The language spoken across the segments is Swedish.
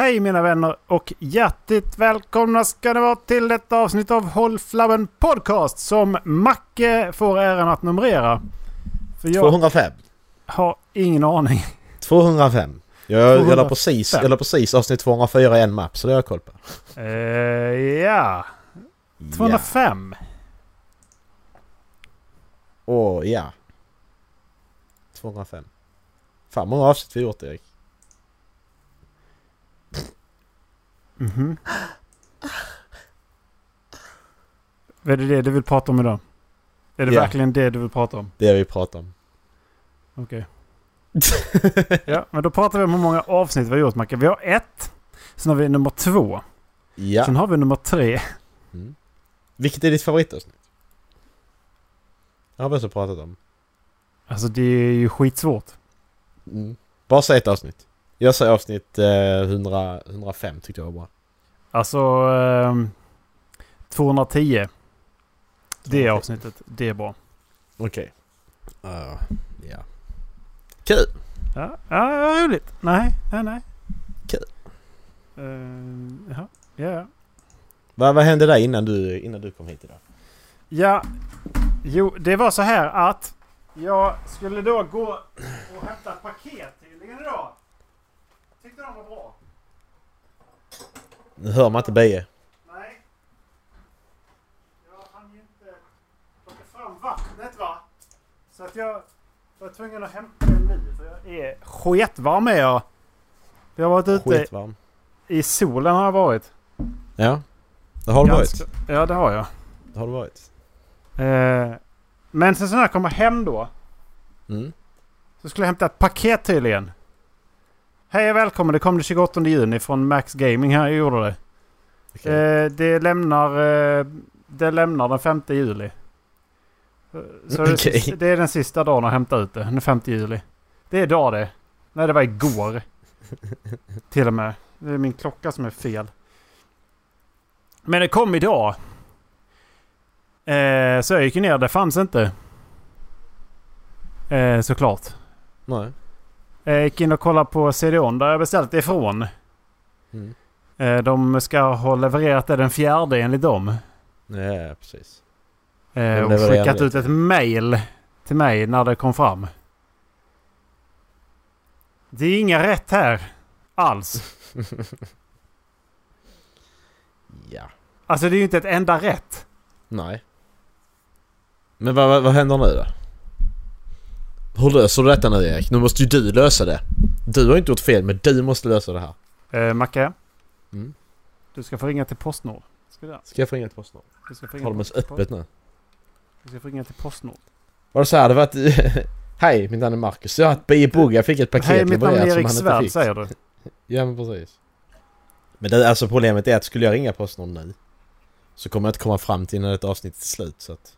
Hej mina vänner och hjärtligt välkomna ska det vara till ett avsnitt av Håll Flabben Podcast som Macke får äran att numrera. För jag 205. har ingen aning. 205. Jag, 205. jag, la precis, jag la precis avsnitt 204 i en mapp så det har jag koll på. Uh, ja. 205. Åh oh, ja. 205. Fan många avsnitt vi gjort Erik. Mhm. Vad är det det du vill prata om idag? Är det ja. verkligen det du vill prata om? Det vi pratar om. Okej. Okay. ja, men då pratar vi om hur många avsnitt vi har gjort Macke. Vi har ett. Sen har vi nummer två. Ja. Sen har vi nummer tre. Mm. Vilket är ditt favoritavsnitt? Det har vi också pratat om. Alltså det är ju skitsvårt. Mm. Bara säg ett avsnitt. Jag säger avsnitt eh, 100, 105 tyckte jag var bra. Alltså eh, 210. Det är avsnittet. Det är bra. Okej. Okay. Uh, ja. Kul! Ja, ja, roligt. Nej, nej, nej. Kul. Uh, ja, ja. Vad, vad hände där innan du, innan du kom hit idag? Ja, jo, det var så här att jag skulle då gå och hämta paket tydligen idag. Tyckte de var bra. Nu hör man inte Beje. Nej. Jag hann ju inte plocka fram vattnet va. Så att jag var tvungen att hämta det nu. För jag är sketvarm är jag. Jag har varit ute Skitvarm. i solen har jag varit. Ja. Det har du varit. Ja det har jag. Det har du varit. Eh, men sen när jag kommer hem då. Mm. Så skulle jag hämta ett paket tydligen. Hej och välkommen. Det kom den 28 juni från Max Gaming här. Jag gjorde det. Okay. Eh, det, lämnar, eh, det lämnar den 5 juli. Så okay. det, det, är den sista dagen att hämta ut det. Den 5 juli. Det är idag det. Nej det var igår. Till och med. Det är min klocka som är fel. Men det kom idag. Eh, så jag gick ner. Det fanns inte. Eh, såklart. Nej. Jag eh, gick in och kollade på CD-ON där jag beställt ifrån. Mm. Eh, de ska ha levererat det den fjärde enligt dem. Ja, precis. Eh, och skickat ut ett mail till mig när det kom fram. Det är inga rätt här. Alls. ja. Alltså det är ju inte ett enda rätt. Nej. Men vad, vad, vad händer nu då? Hur löser du detta nu Erik? Nu måste ju du lösa det. Du har inte gjort fel men du måste lösa det här. Eh, Macke? Mm? Du ska få ringa till Postnord. Ska, du ska jag få ringa till Postnord? Du ska få ringa Har de ens öppet nu? Du ska få ringa till Postnord. Var det så här? Det var att... Hej, mitt namn är Marcus. Jag har ett Bie jag fick ett paket Hej, mitt namn är Erik Svärd säger du. ja men precis. Men det, alltså problemet är att skulle jag ringa Postnord nu så kommer jag inte komma fram till när ett avsnitt är slut så att...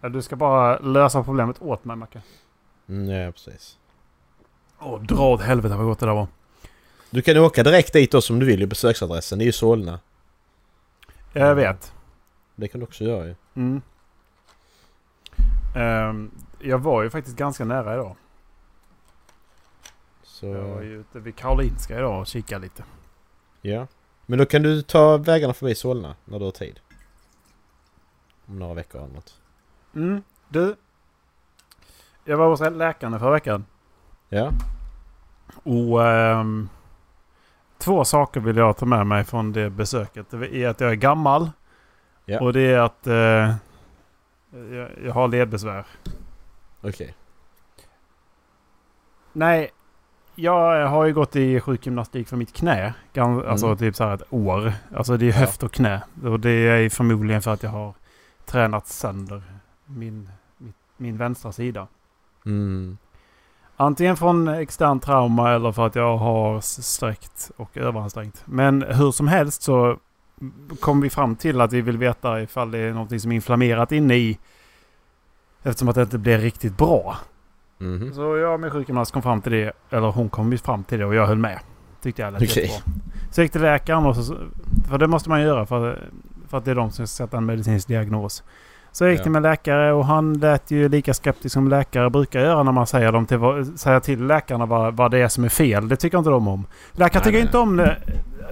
Ja, du ska bara lösa problemet åt mig Macke. Mm, ja, precis. Åh, dra åt helvete vad gott det där var. Du kan åka direkt dit då som du vill i besöksadressen. Det är ju Solna. Jag vet. Det kan du också göra ju. Mm. Um, jag var ju faktiskt ganska nära idag. Så... Jag var ju ute vid Karolinska idag och kikade lite. Ja. Men då kan du ta vägarna förbi Solna när du har tid. Om några veckor eller något. Mm. Du, jag var hos läkaren förra veckan. Ja. Och um, två saker vill jag ta med mig från det besöket. Det är att jag är gammal. Ja. Och det är att uh, jag, jag, har ledbesvär. Okej. Okay. Nej, jag har ju gått i sjukgymnastik för mitt knä. Alltså mm. typ så här ett år. Alltså det är höft och knä. Och det är förmodligen för att jag har tränat sönder min, min, min vänstra sida. Mm. Antingen från extern trauma eller för att jag har sträckt och överansträngt. Men hur som helst så kom vi fram till att vi vill veta ifall det är något som är inflammerat inne i. Eftersom att det inte blir riktigt bra. Mm. Så jag med sjukgymnast kom fram till det. Eller hon kom fram till det och jag höll med. Tyckte jag lät okay. jättebra. Så jag gick till läkaren och så... För det måste man göra för, för att det är de som ska sätta en medicinsk diagnos. Så jag gick till min läkare och han lät ju lika skeptisk som läkare brukar göra när man säger, dem till, säger till läkarna vad, vad det är som är fel. Det tycker inte de om. Läkare nej, tycker nej. inte om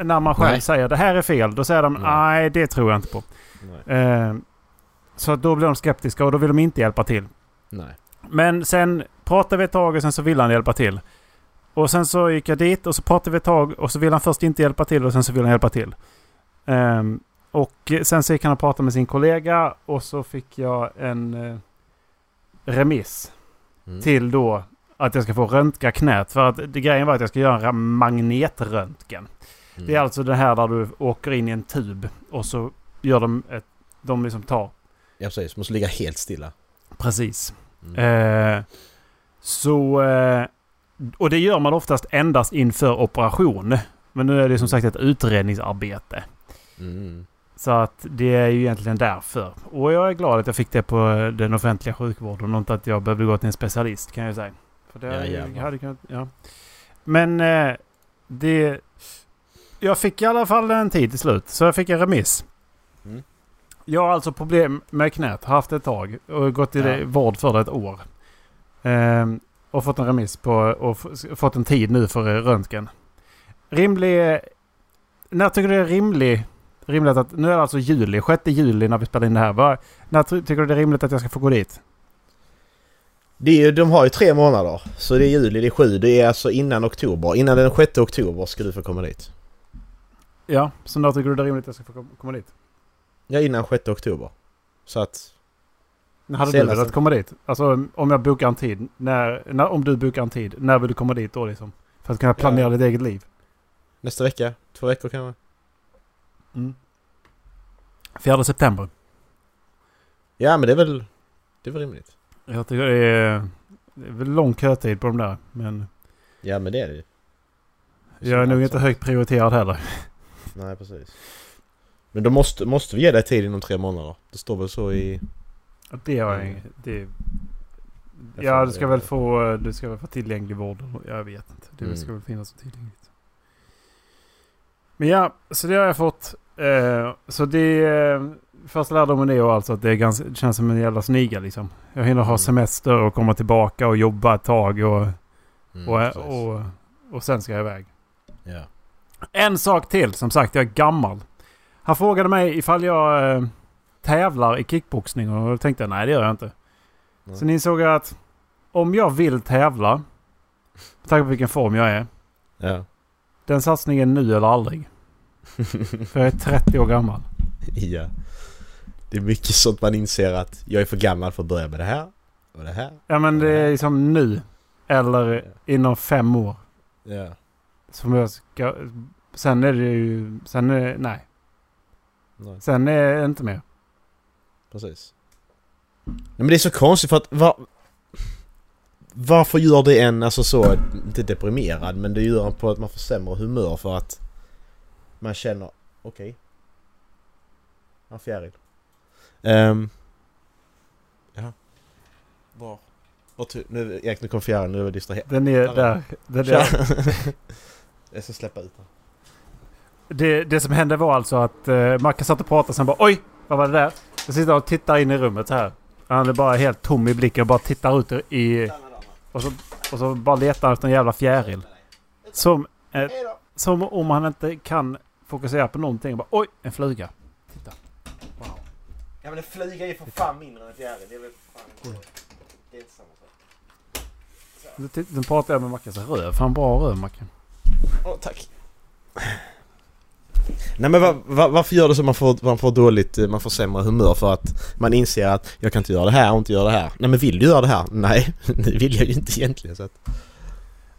när man själv Nej. säger det här är fel, då säger de Nej. det tror jag inte på. Eh, så då blir de skeptiska och då vill de inte hjälpa till. Nej. Men sen pratade vi ett tag och sen så ville han hjälpa till. Och sen så gick jag dit och så pratade vi ett tag och så ville han först inte hjälpa till och sen så ville han hjälpa till. Ehm, och sen så gick han och pratade med sin kollega och så fick jag en eh, remiss Mm. till då att jag ska få röntga knät. För att det, grejen var att jag ska göra en magnetröntgen. Mm. Det är alltså det här där du åker in i en tub och så gör de ett... De liksom tar... Ja precis, måste ligga helt stilla. Precis. Mm. Eh, så... Eh, och det gör man oftast endast inför operation. Men nu är det som sagt ett utredningsarbete. Mm. Så att det är ju egentligen därför. Och jag är glad att jag fick det på den offentliga sjukvården och inte att jag behövde gå till en specialist kan jag säga. För det Ja, hade- jävlar. hade kunnat, ja. Men eh, det... Jag fick i alla fall en tid till slut. Så jag fick en remiss. Mm. Jag har alltså problem med knät. Har haft ett tag. Och gått i Ja. det, vård för det ett år. Ehm, och fått en remiss på... Och fått en tid nu för eh, röntgen. Rimlig... När tycker du det är rimlig, rimligt att... Nu är det alltså juli. 6 juli när vi spelar in det här. Vad- när ty- tycker du det är rimligt att jag ska få gå dit? Det är ju, de har ju tre månader. Så det är juli, det är sju. Det är alltså innan oktober. Innan den 6 oktober ska du få komma dit. Ja, så när tycker du det är rimligt att jag ska få kom- komma dit? Ja, innan 6 oktober. Så att... När hade Senast- du velat komma dit? Alltså om jag bokar en tid. När, när, om du bokar en tid. När vill du komma dit då liksom? För att kunna planera Ja. ditt eget liv. Nästa vecka? Två veckor kanske? Mm. 4 september. Ja men det är väl... Det är väl rimligt. Jag tycker det är, det är väl lång kötid på de där. Men Ja men det är det ju. jag är nog inte högt prioriterad heller. Nej precis. Men då måste, måste vi ge dig tid inom tre månader. Det står väl så i... Det har jag Mm. ing- det, Jag Ja, du ska väl få, du ska väl få tillgänglig vård. Jag vet inte. Det Mm. ska väl finnas tillgängligt. Men ja, så det har jag fått. Eh, så det... Eh, första lärdomen är alltså att det, är ganska, det känns som en jävla sniga liksom. Jag hinner ha Mm. semester och komma tillbaka och jobba ett tag och, Mm, och, precis. och, och sen ska jag iväg. Ja. En sak till. Som sagt, jag är gammal. Han frågade mig ifall jag eh, tävlar i kickboxning och då tänkte jag nej det gör jag inte. Nej. Sen insåg jag att om jag vill tävla, med tanke på vilken form jag är, Ja. Den satsningen nu eller aldrig. För jag är 30 år gammal. ja. Det är mycket sånt man inser att jag är för gammal för att börja med det här. Och det här. Ja men det är liksom nu. Eller inom fem år. Ja. Som jag ska... Sen är det ju... Sen är Nej. Nej, Sen är det inte mer. precis. Nej, men det är så konstigt för att... Va, varför gör det en alltså så, inte deprimerad, men det gör en på att man får sämre humör för att man känner, okej. Okay. En fjäril. Um, ja. Var? Var tu- nu, Erik, nu kom fjärilen, nu är jag distraherad. Den är Där. där. Den är, Tja. jag ska släppa ut den. det, det som hände var alltså att uh, Macke satt och pratade sen bara oj! Vad var det där? Jag sitter och tittar in i rummet så här. Han är bara helt tom i blicken och bara tittar ut i... Och så, och så bara letar han efter en jävla fjäril. Som, eh, som om han inte kan fokusera på någonting. Bara, oj, en fluga. Titta. Wow. Ja men en flyga är för fan mindre än en fjäril. Det är väl fan inte... Det är inte samma sak. Nu, pratar jag med Mackes röv. Fan bra röv Macke. Åh, tack. Nej men va, va, varför gör det så man får, man får dåligt, eh, man får sämre humör för att man inser att jag kan inte göra det här och inte göra det här. Nej men vill du göra det här? Nej, det vill jag ju inte egentligen så att,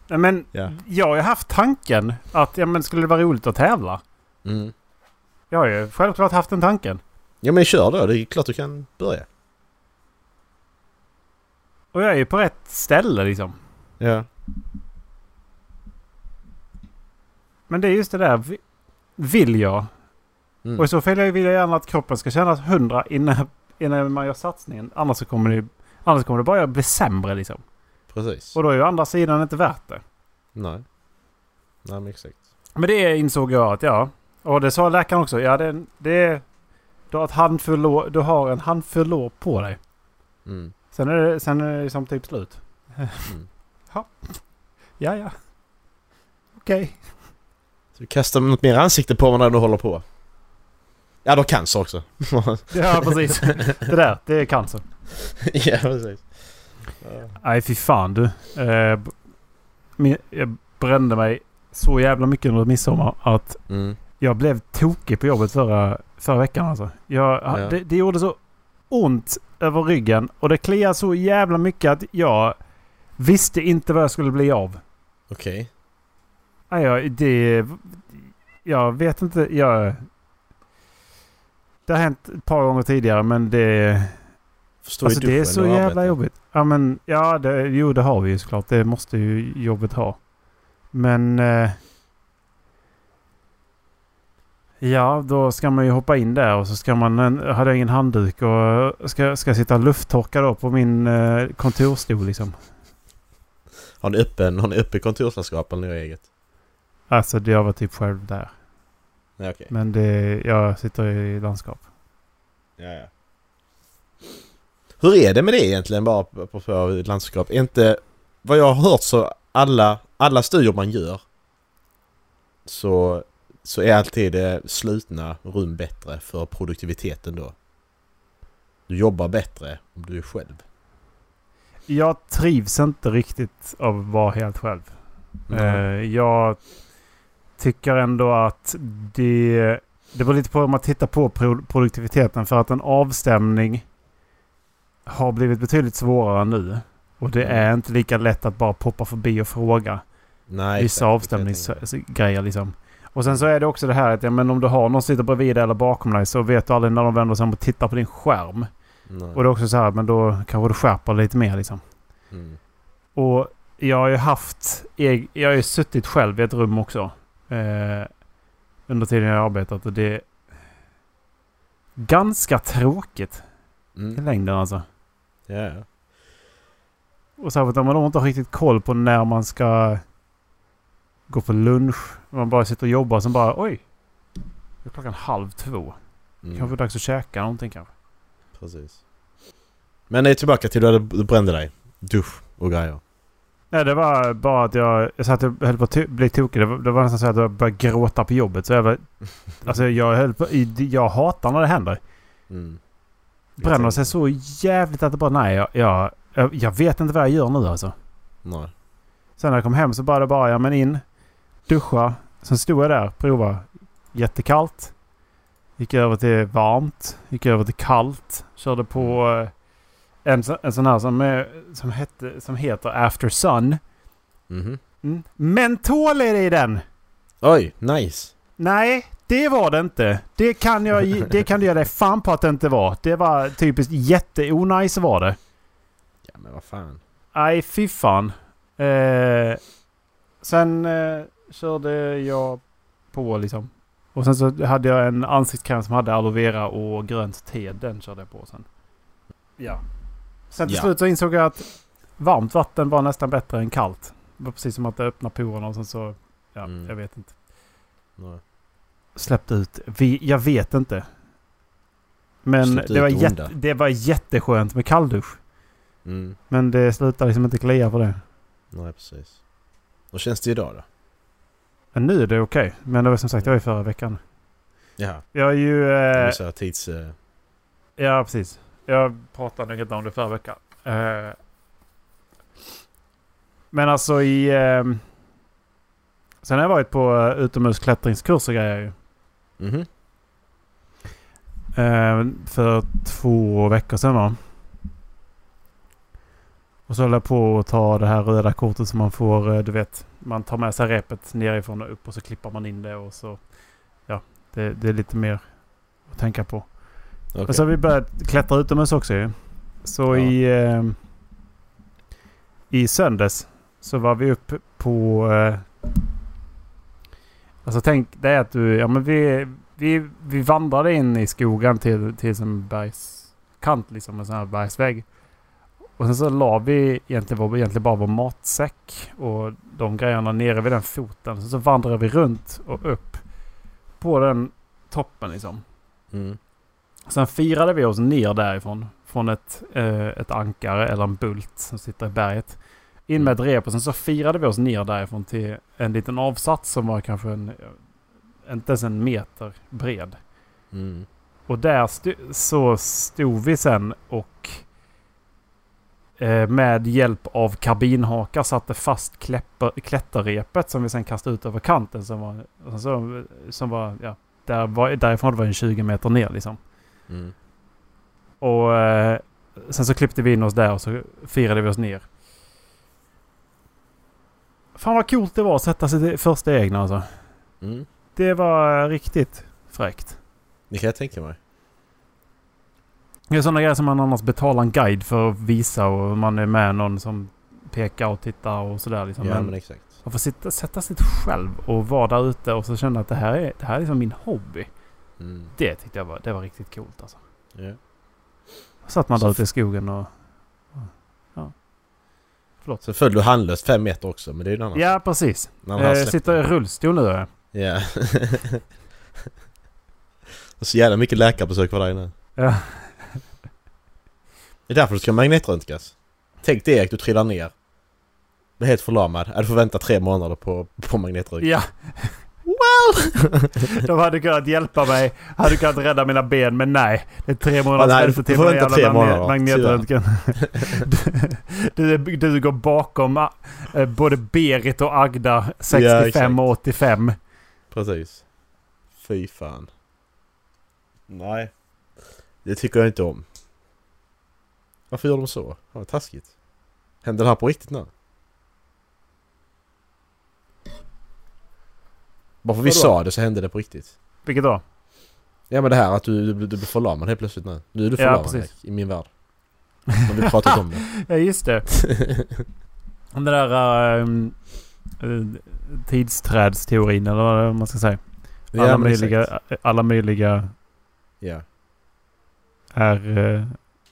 Nej, Men ja. jag har ju haft tanken att ja, men skulle det vara roligt att tävla. Mm. Jag har ju självklart haft den tanken. Ja men kör då, det är klart du kan börja. Och jag är ju på rätt ställe liksom. Ja. Men det är just det där. Vi- Vill jag? Mm. Och i så fall vill jag gärna att kroppen ska kännas hundra innan, innan man gör satsningen. Annars, så kommer det, annars kommer det bara bli sämre liksom. Precis. Och då är ju andra sidan inte värt det. Nej. Nej men exakt. Men det insåg jag att ja. Och det sa läkaren också. Ja det, det är... Du har, ett handfull år, du har en handfull år på dig. Mm. Sen är det, sen är det liksom typ slut. Mm. Ja ja. Okej. Du kastar något mer ansikte på mig när du håller på. Ja, du har cancer också. Ja, precis. Det där, det är cancer. ja, precis. Nej, fy fan du. Eh, jag brände mig så jävla mycket under midsommar att Mm. jag blev tokig på jobbet förra, förra veckan alltså. Jag, Ja. det, det gjorde så ont över ryggen och det kliade så jävla mycket att jag visste inte vad jag skulle bli av. Okej. Nej, jag, det... Jag vet inte. Jag, det har hänt ett par gånger tidigare men det... Förstår Alltså det är så jävla arbetar. jobbigt. Ja men ja, det, jo det har vi ju såklart. Det måste ju jobbet ha. Men... Eh, ja, då ska man ju hoppa in där och så ska man... En, hade jag ingen handduk och ska, ska sitta och lufttorka då på min eh, kontorstol liksom. Har ni öppen, har ni öppen kontorslandskap eller eget? Alltså jag var typ själv där. Nej, okej. Men det, jag sitter i landskap. Ja, ja. Hur är det med det egentligen bara på, på, på landskap? Inte... Vad jag har hört så alla, alla studier man gör så, så är alltid det slutna rum bättre för produktiviteten då. Du jobbar bättre om du är själv. Jag trivs inte riktigt av att vara helt själv. Eh, jag tycker ändå att det... Det var lite på om man tittar på pro- produktiviteten för att en avstämning har blivit betydligt svårare nu. Och det Mm. är inte lika lätt att bara poppa förbi och fråga Nej, vissa jag avstämningsgrejer liksom. Och sen så är det också det här att ja, men om du har någon som sitter bredvid dig eller bakom dig så vet du aldrig när de vänder sig om och tittar på din skärm. Nej. Och det är också så här, men då kanske du skärper lite mer liksom. Mm. Och jag har ju haft... eg- Jag har ju suttit själv i ett rum också. Eh, under tiden jag arbetat och det är ganska tråkigt i Mm. längden alltså. Ja, ja. Och särskilt om man då inte har riktigt koll på när man ska gå på lunch. Man bara sitter och jobbar och sen bara oj. Det är klockan halv två. Mm. Kanske dags att käka någonting kanske. Precis. Men nej, tillbaka till hade, du brände dig. Dusch och grejer. Nej, det var bara att jag, jag satt och höll på att bli tokig. Det var, det var nästan så att jag började gråta på jobbet. Så jag var, alltså jag höll på, jag hatar när det händer. Mm. Bränner sig så jävligt att det bara nej, jag, jag, jag, jag vet inte vad jag gör nu alltså. Nej. Sen när jag kom hem så bara det bara, ja men in, duscha. Sen stod jag där, prova. Jättekallt. Gick över till varmt. Gick över till kallt. Körde på eh, en, så- en sån här som, som, hette, som heter After Sun. Mhm. Mm. Mentol är det i den! Oj, nice. Nej, det var det inte. Det kan jag det kan du ge dig fan på att det inte var. Det var typiskt jätteonajs var det. Ja men vad fan. Nej, fy fan. Eh, sen eh, körde jag på liksom. Och sen så hade jag en ansiktskräm som hade aloe vera och grönt te. Den körde jag på sen. Ja. Sen till Ja. slut så insåg jag att varmt vatten var nästan bättre än kallt. Det var precis som att det öppnade porerna och sen så... Ja, Mm. jag vet inte. Nej. Släppte ut. Vi, jag vet inte. Men Släppte det var, jätte, det var jätteskönt med kalldusch. Mm. Men det slutade liksom inte klia på det. Nej precis. Hur känns det idag då? Men nu är det okej. Men det var som sagt, det var ju förra veckan. Jaha. Jag är ju... Eh, Vissa tids... Eh, ja, precis. Jag pratade inte om det förra veckan. Eh, men alltså i... Eh, sen har jag varit på uh, utomhusklättringskurs och grejer ju. mhm. Eh, för två veckor sedan va? Och så höll jag på att ta det här röda kortet som man får, eh, du vet. Man tar med sig repet nerifrån och upp och så klippar man in det och så... Ja, det, det är lite mer att tänka på. Okej. Men så har vi börjat klättra utomhus också ju. Så Ja. i... Eh, I söndags så var vi uppe på... Eh, alltså tänk är att du... Ja men vi, vi, vi vandrade in i skogen till, till en bergskant liksom. En sån här bergsvägg. Och sen så la vi egentligen, vår, egentligen bara vår matsäck och de grejerna nere vid den foten. Sen så vandrade vi runt och upp på den toppen liksom. Mm. Sen firade vi oss ner därifrån. Från ett, eh, ett ankare eller en bult som sitter i berget. In med ett rep och sen så firade vi oss ner därifrån till en liten avsats som var kanske en inte ens en meter bred. Mm. Och där st så stod vi sen och eh, med hjälp av karbinhakar satte fast kläpper, klätterrepet som vi sen kastade ut över kanten som var, som, som var ja, där var, därifrån var det en 20 meter ner liksom. Mm. Och eh, sen så klippte vi in oss där och så firade vi oss ner. Fan vad coolt det var att sätta sitt första egna alltså. Mm. Det var riktigt fräckt. Det kan jag tänka mig. Det är sådana grejer som man annars betalar en guide för att visa och man är med någon som pekar och tittar och sådär liksom. Ja men men exakt. man får sitta, sätta sig själv och vara där ute och så känna att det här är, det här är liksom min hobby. Mm. Det tyckte jag var, det var riktigt coolt alltså. Ja. Satt man Så där ute i skogen och... Ja. Förlåt. Sen föll du handlöst fem meter också men det är ju en annan Ja, precis. Eh, sitter i rullstol nu. ja. Och så jävla mycket läkarbesök för dig nu. Ja. Det är därför du ska magnetröntgas. Tänk dig Erik, du trillar ner. Blir helt förlamad. Du får vänta tre månader på, på magnetröntgen. Ja. De hade kunnat hjälpa mig. Hade kunnat rädda mina ben. Men nej. Det är tre månaders väntetid på den jävla magnetröntgen. du, du, du går bakom eh, både Berit och Agda 65 exakt. och 85. Precis. Fy fan. Nej. Det tycker jag inte om. Varför gör de så? Ja, taskigt. Händer det här på riktigt nu? Bara för vi sa det så hände det på riktigt. Vilket då? Ja men det här att du, du, du blir förlamad helt plötsligt nu. Nu är du Ja, förlamad precis. Erik, i min värld. Har vi pratat om det? Ja, just det. Den där um, tidsträdsteorin eller vad man ska säga. Alla, ja, möjliga, exakt. alla möjliga Ja. är... Uh,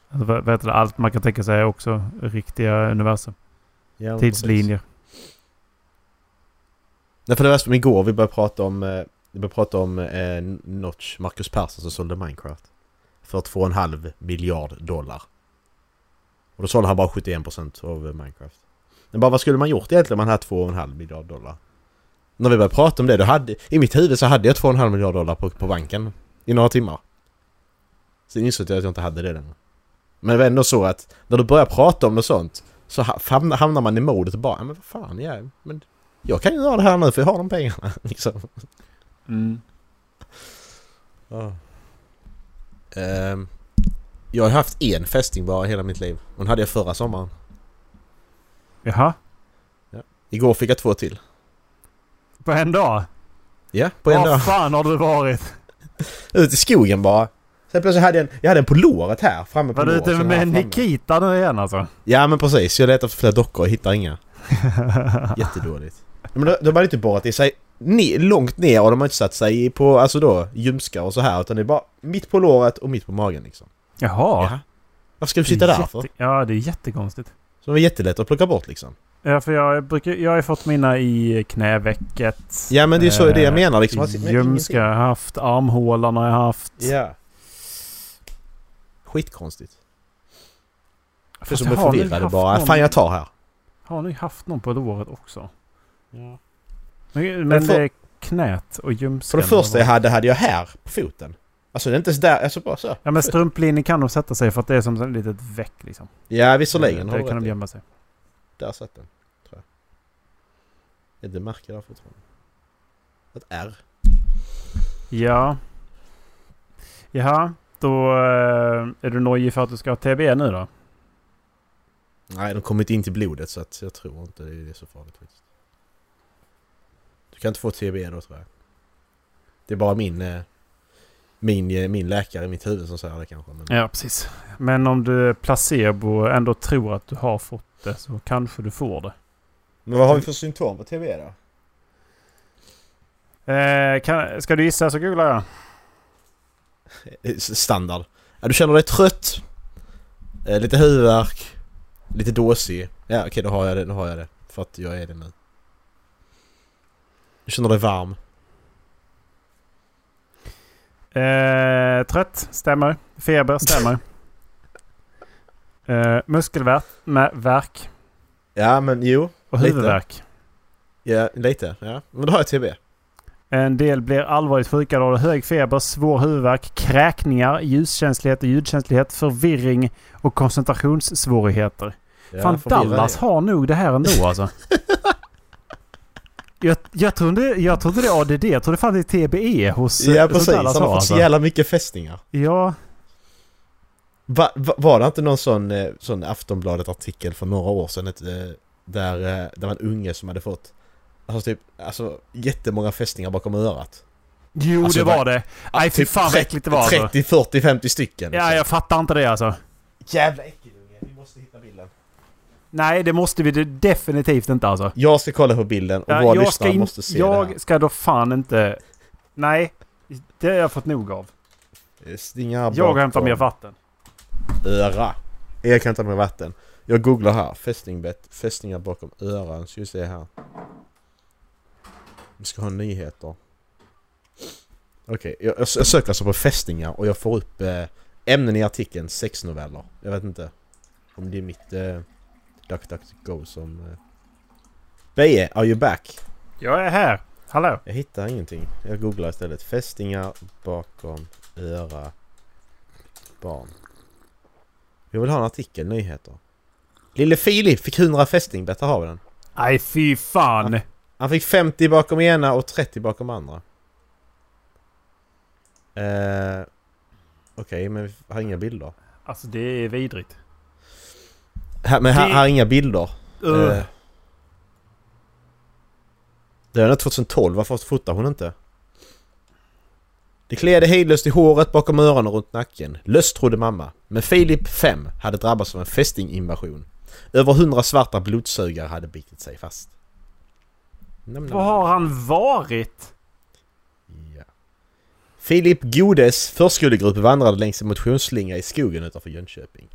vad heter det? Allt man kan tänka sig är också riktiga universum. ja Tidslinjer. Nej för det var som igår vi började prata om, eh, vi började prata om eh, Notch, Marcus Persson som sålde Minecraft. För 2,5 miljard dollar. Och då sålde han bara 71% av eh, Minecraft. Men bara vad skulle man gjort egentligen om man hade 2,5 miljard dollar? När vi började prata om det, då hade, i mitt huvud så hade jag 2,5 miljard dollar på, på banken. I några timmar. Sen insåg jag att jag inte hade det längre. Men det var ändå så att när du börjar prata om något sånt så hamnar man i modet och bara, men vad fan, ja, men jag kan ju göra det här nu för jag har de pengarna. Liksom. Mm. Ja. Ehm, jag har haft en fästing bara hela mitt liv. Och den hade jag förra sommaren. Jaha? Igår fick jag två till. På en dag? Ja, på en Var dag. fan har du varit? Ut i skogen bara. Sen plötsligt hade jag en, jag hade en på låret här framme på Var du låret. ute med. Nikita nu igen alltså? Ja men precis. Jag letar efter fler dockor och hittar inga. Jättedåligt. Men de, de hade inte borrat i sig ne- långt ner och de har inte satt sig på, alltså då, ljumskar och så här. Utan det är bara mitt på låret och mitt på magen liksom. Jaha. Jaha. Varför ska du sitta är där för? Ja, det är jättekonstigt. Så det var jättelätt att plocka bort liksom. Ja, för jag, brukar, jag har ju fått mina i knävecket. Ja men det är så det jag Eh, menar liksom. Ljumskar har jag haft. Armhålan har jag haft. Ja. Skitkonstigt. För Fast som jag är har förvirrade bara. någon- Fan jag tar här. Har nog haft någon på låret också. Ja. Men, men för- det är knät och För ljumsken. det första jag hade, hade jag här på foten. Alltså det är inte så där, alltså bara så. Ja men strumplinjen kan nog sätta sig för att det är som ett litet väck liksom. Ja visserligen Där kan de gömma sig. Där satt den. Tror jag. Är det märke där fortfarande? Ett R. Ja. Jaha, då eh, är du nojig för att du ska ha TB nu då? Nej, de kommer inte in till blodet så att jag tror inte det är så farligt faktiskt. Du kan inte få TB då tror jag. Det är bara min, eh, min, eh, min läkare i mitt huvud som säger det kanske. Men... Ja, precis. Men om du placebo ändå tror att du har fått det så kanske du får det. Men vad har vi för symptom på TB då? Eh, kan, ska du gissa så googlar jag. Eh, Standard. Ja, du känner dig trött. Eh, lite huvudvärk. Lite dåsig. Ja okej då har jag det, då har jag det. För att jag är det nu. Du känner dig varm. Eh, trött, stämmer. Feber, stämmer. eh, muskelvärk, med värk Ja men jo. och Lite. huvudvärk. Ja lite. Ja. Men då har jag TB. En del blir allvarligt sjuka av hög feber, svår huvudvärk, kräkningar, ljuskänslighet och ljudkänslighet, förvirring och koncentrationssvårigheter. Ja, Fan, förvirrad Dallas har nog det här ändå alltså. jag, jag, trodde, jag trodde det är ADD. Jag trodde fan det är TBE hos jag. Ja precis, han har fått så alltså. jävla mycket fästingar. Ja, Va, va, var det inte någon sån, eh, sån Aftonbladet-artikel för några år sedan eh, där eh, det var en unge som hade fått Alltså typ, alltså jättemånga fästingar bakom örat. jo Alltså, det var det. Nej fy Typ fan vad 30, äckligt det var alltså. 30, 40, 50 stycken. Ja, liksom. jag fattar inte det alltså. Jävla äckelunge, vi måste hitta bilden. Nej, det måste vi definitivt inte alltså. Jag ska kolla på bilden och Ja, våra jag lyssnare måste se det här. jag ska då fan inte... Nej, det har jag fått nog av. Det Stingar Jag hämtar mer vatten. öra. Jag kan hämta mer vatten. Jag googlar här. Fästingbett. Fästingar bakom öran. Ska vi se här. Vi ska ha nyheter. Okej, jag, jag söker alltså på fästingar och jag får upp eh, ämnen i artikeln sexnoveller. Jag vet inte om det är mitt eh, DuckDuckGo som... Eh. Beje, are you back? Jag är här. Hallå? Jag hittar ingenting. Jag googlar istället. Fästingar bakom öra barn. Jag vill ha en artikel, nyheter. Lille Filip fick 100 fästingbett, har vi den. Nej fy fan. Han fick 50 bakom ena och 30 bakom andra. Eh, Okej, men vi har inga bilder. Alltså det är vidrigt. Här, men här, Det- här är inga bilder. Uh. Eh, det är ändå 2012, varför fotar hon inte? Det kliade hejdlöst i håret bakom öronen och runt nacken. Löst trodde mamma. Men Filip 5 hade drabbats av en fästinginvasion. Över hundra svarta blodsugare hade bitit sig fast. Nam. Vad har han varit? Ja. Filip Godes förskolegrupp vandrade längs en motionsslinga i skogen utanför Jönköping.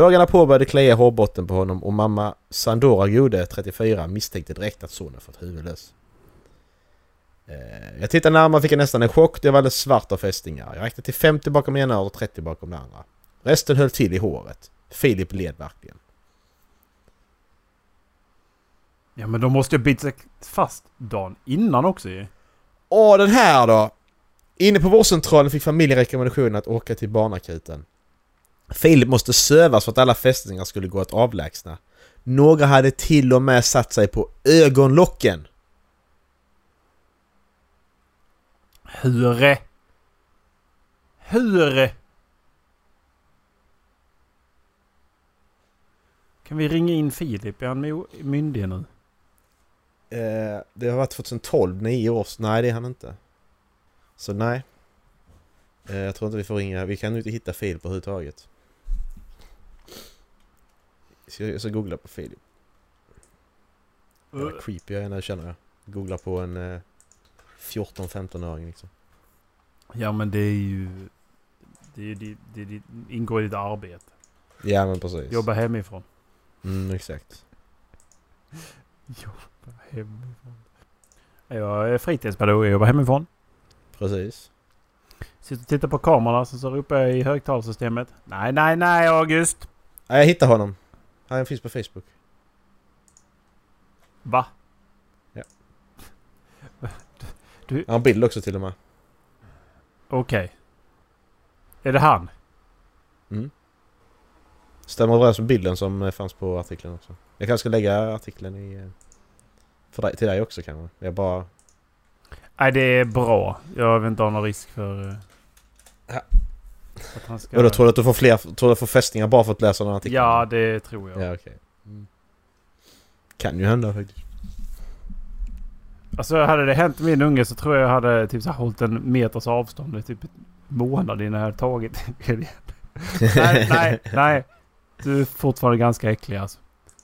Dagarna på började klia hårbotten på honom och mamma Sandora Gode, 34, misstänkte direkt att sonen fått huvudlös. Eh, Jag tittade närmare och fick nästan en chock. Det var alldeles svart av fästingar. Jag räknade till 50 bakom ena örat och 30 bakom det andra. Resten höll till i håret. Filip led verkligen. Ja men de måste ju bitit sig fast dagen innan också ju. Åh, den här då! Inne på vårdcentralen fick familjen rekommendationen att åka till barnakuten. Filip måste sövas för att alla fästingar skulle gå att avlägsna. Några hade till och med satt sig på ögonlocken. Hur? Hur? Kan vi ringa in Filip? Är han myndig nu? Eh, det har varit 2012, nio års... Nej, det är han inte. Så nej. Eh, jag tror inte vi får ringa. Vi kan ju inte hitta Filip överhuvudtaget. Jag ska googla på Filip. Jävla creepy jag är när känner jag. Googla på en eh, 14-15-åring liksom. Ja men det är ju... Det, är, di- det, det ingår i ditt arbete. Ja men precis. Jobba hemifrån. Mm, exakt. Jobba hemifrån. Jag är fritidspedagog. Jag jobbar hemifrån. Precis. Sitter och tittar på kamerorna så, så ropar jag i högtalarsystemet. Nej, nej, nej August! Ja, jag hittar honom. Han finns på Facebook. Va? Han har bild också till och med. Okej. Är det han? Mm. Stämmer överens med bilden som eh, fanns på artikeln också. Jag kanske ska lägga artikeln i... eh, För dig, till dig också kanske. Jag bara... Nej, det är bra. Jag vill inte ha någon risk för... eh, Ja. Att han ska... Och då tror du att du får fler... Tror du att du får fästingar bara för att läsa den artikeln? Ja, det tror jag. Ja, okej. Mm. Kan ju hända faktiskt. Alltså hade det hänt min unge så tror jag jag hade typ så här, hållit en meters avstånd i typ en månad innan jag hade tagit Nej, nej, nej. Du är fortfarande ganska äcklig alltså.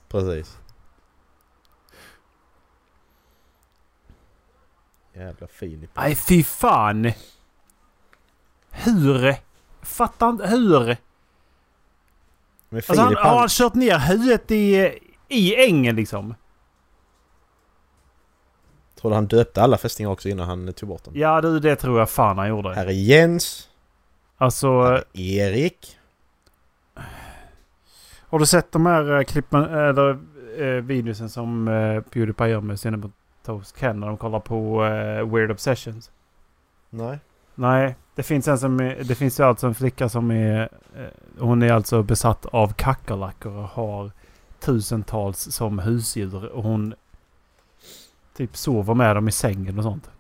Precis. Jävla Filip. Nej, fy fan! Hur? Fattar inte hur? Men Alltså han, han... har han kört ner huvudet i, i ängen liksom? Tror du han döpte alla fästingar också innan han tog bort dem? Ja du, det tror jag fan han gjorde. Här är Jens. Alltså, Här är Erik. har du sett de här eh, klippen, eller eh, videosen som eh, Pewdiepie gör med Toast Ken när de kollar på eh, Weird Obsessions? Nej. Nej, det finns en som är, det finns ju alltså en flicka som är... Eh, hon är alltså besatt av kackerlackor och har tusentals som husdjur. Och hon typ sover med dem i sängen och sånt.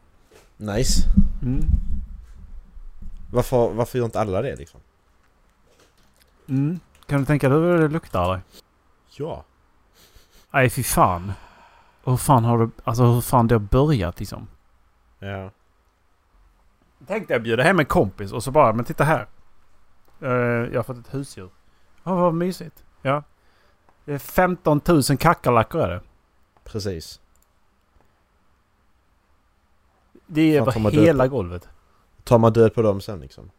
Nice. Mm. Varför, varför gör inte alla det liksom? Mm. Kan du tänka dig hur det luktar eller? Ja. Nej fy fan. Hur fan har du... Alltså hur fan det har börjat liksom. Ja. Tänkte jag bjuda hem en kompis och så bara, men titta här. Eh, jag har fått ett husdjur. Ja, vad mysigt. Ja. Det är 15 000 kackerlackor är det. Precis. Det är över hela golvet. Tar man död på dem sen liksom?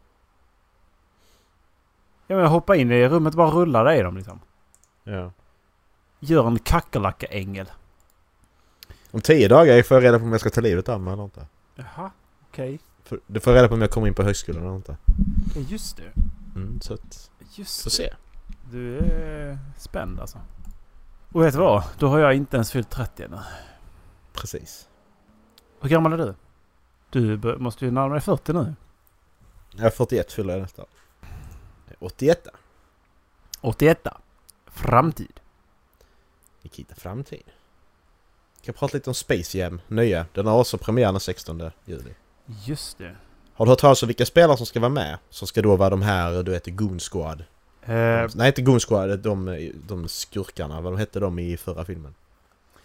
Ja men hoppa in i rummet och bara rulla dig i dem liksom. Ja. Gör en kackerlacka-ängel. Om tio dagar får jag reda på om jag ska ta livet av mig eller inte. Jaha, okej. För- Du får reda på om jag kommer in på högskolan eller inte. Just det. Mm, så att... Just Får se. Du är spänd alltså. Och vet du vad? Då har jag inte ens fyllt 30 ännu. Precis. Hur gammal är du? Du måste ju närma dig 40 nu. Jag är 41 fyller jag nästa år. Det är 81 81. Framtid. Nikita Framtid. Jag kan prata lite om Space Jam, nya. Den har också premiär den 16 juli. Just det. Har du hört talas om vilka spelare som ska vara med? Som ska då vara de här, du vet, Goon Squad. Eh, Nej, inte Goon Squad, de, de skurkarna. Vad de hette de i förra filmen?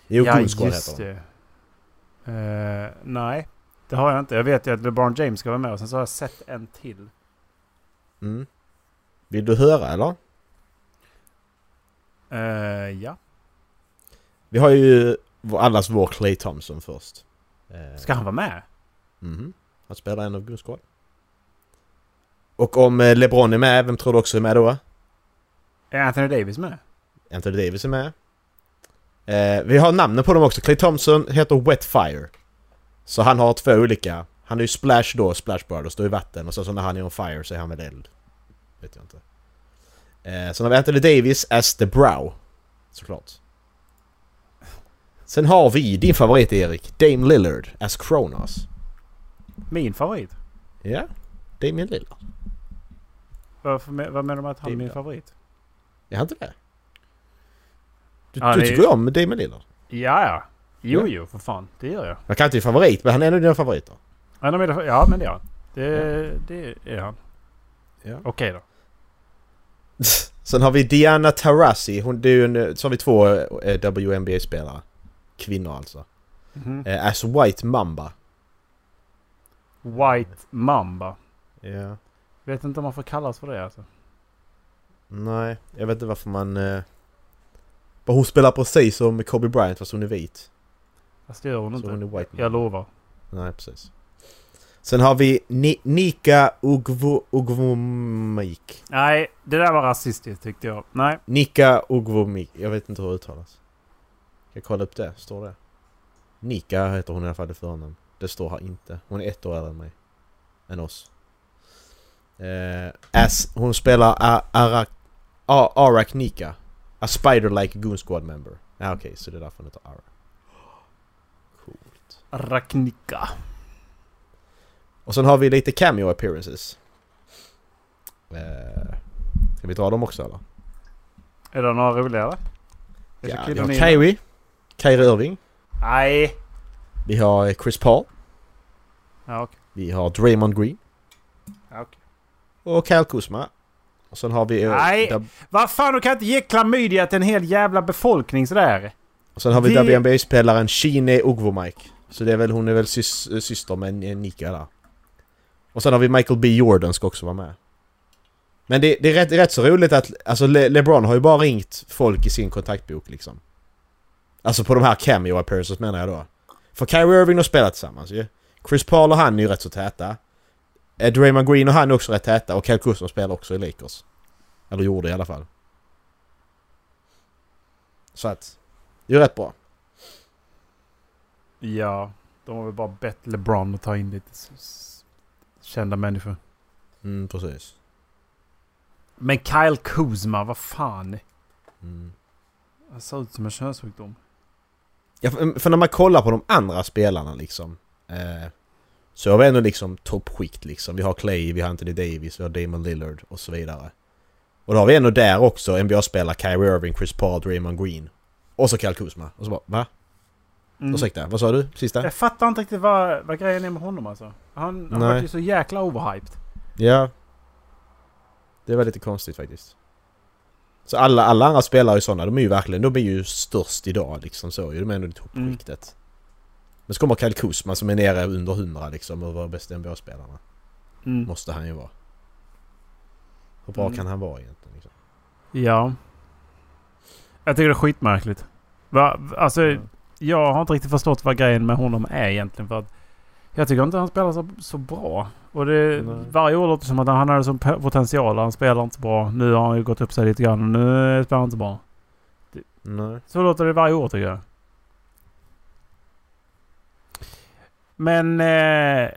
Jo, ja, Goon Squad just heter de. det. Eh, nej, det har jag inte. Jag vet ju att LeBron James ska vara med och sen så har jag sett en till. Mm. Vill du höra eller? Eh, ja. Vi har ju allas vår Clay Thompson först. Eh, Ska han vara med? Mhm. Han spelar en av Squad. Och om eh, LeBron är med, vem tror du också är med då? Är Anthony Davis med? Anthony Davis är med. Eh, vi har namnen på dem också. Clay Thompson heter Wet Fire. Så han har två olika. Han är ju Splash då, Splash Brothers, då i vatten. Och så, så när han är on fire så är han väl eld. Vet jag inte. Eh, sen har vi Anthony Davis as the Brow. Såklart. Sen har vi din favorit Erik, Dame Lillard as Kronos. Min favorit? Ja, Damian Lillard. Varför, me- vad menar du med att han är min favorit? Är han inte det? Du, Ja, du det är- tycker ju om Damian Lillard. Ja, ja. Jo, Ja. jo, för fan. Det gör jag. Han kan inte vara favorit, men han är en av dina favoriter. Ja, men det gör han. Det, det är han. Ja. Okej då. Sen har vi Diana Taurasi. Hon, det är ju en, så har vi två eh, WNBA-spelare. Kvinnor alltså. Mhm. Eh, as White Mamba. White Mamba. Ja. Vet inte om man får kallas för det alltså. Nej, jag vet inte varför man... Eh... Hon spelar precis som Kobe Bryant fast hon är vit. Fast det gör hon Så inte. hon är White. Jag lovar. Nej, precis. Sen har vi Ni Nika Ugvo, Ugvomik. Nej, det där var rasistiskt tyckte jag. Nej. Nika Ugvomik. Jag vet inte hur det uttalas. Jag kolla upp det? Står det? Nika heter hon i alla fall i förnamn. Det står här inte. Hon är ett år äldre än mig. Än oss. Eh, as, hon spelar A- Arak... A-. A spider-like Goon Squad member. Ja ah, okej, så det är därför hon heter Arak. Coolt. Raknika. Och sen har vi lite cameo appearances. Eh, ska vi dra dem också eller? Är det några roligare? Ja, vi har Kyrie. Kyrie Irving. Nej. Vi har Chris Paul. Ja, okej. Vi har Draymond Green. Ja, okej. Och Kyle Kuzma. Och sen har vi... eh, Nej. Dab- Vad fan, du kan inte ge klamydia till en hel jävla befolkning sådär. och sen har vi Vi- WNBA-spelaren Shine Ugvomike. Så det är väl, hon är väl sys, eh, syster med Nika där. Och sen har vi Michael B Jordan ska också vara med. Men det, det är rätt, rätt så roligt att... Alltså Le, LeBron har ju bara ringt folk i sin kontaktbok liksom. Alltså på de här cameo appearances menar jag då. För Kyrie Irving har spelat tillsammans ju. Chris Paul och han är ju rätt så täta. Eh, Draymond Green och han är också rätt täta och Kyle Kuzma spelar också i Lakers. Eller gjorde i alla fall. Så att... Det är rätt bra. Ja, de har väl bara bett LeBron att ta in lite kända människor. Mm, precis. Men Kyle Kuzma, vad fan. Mm. Han ser ut som en könssjukdom. Ja, för när man kollar på de andra spelarna liksom. Eh, så har vi ändå liksom toppskikt liksom. Vi har Clay, vi har Anthony Davis, vi har Damon Lillard och så vidare. Och då har vi ändå där också NBA-spelare Kyrie Irving, Chris Paul, Draymond Green. Och så Kyle Kuzma. Och så bara, va? Mm. Ursäkta, vad sa du? Sista? Jag fattar inte riktigt vad, vad grejen är med honom alltså. Han, han var ju så jäkla overhyped. Ja. Det var lite konstigt faktiskt. Så alla, alla andra spelare är ju sådana, de är ju verkligen, de är ju störst idag liksom så. De är ändå i toppskiktet. Men så kommer Kyle Kuzma som är nere under 100 liksom över bästa NBA-spelarna. Mm. Måste han ju vara. Hur bra Mm. kan han vara egentligen? Liksom? Ja. Jag tycker det är skitmärkligt. Va? Alltså, Ja. jag har inte riktigt förstått vad grejen med honom är egentligen. För att jag tycker inte han spelar så, så bra. Och det, Nej. varje år låter som att han hade sån potential. Han spelar inte bra. Nu har han ju gått upp sig lite grann nu spelar han inte bra. Nej. Så låter det varje år tycker jag. Men eh,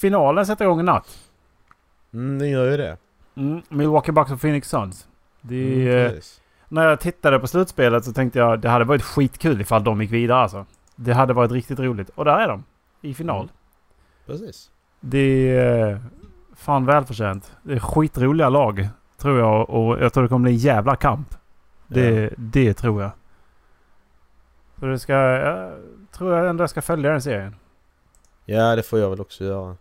finalen sätter igång i natt. Mm, det gör ju det. Mm, Milwaukee Bucks och Phoenix Suns. Det, Mm, eh, när jag tittade på slutspelet så tänkte jag det hade varit skitkul ifall de gick vidare alltså. Det hade varit riktigt roligt. Och där är de. I final. Mm. Precis. Det är eh, fan välförtjänt. Det är skitroliga lag. Tror jag. Och jag tror det kommer bli en jävla kamp. Det, Ja. det tror jag. Så det ska... Jag tror jag ändå jag ska följa den serien. Ja, det får jag väl också göra.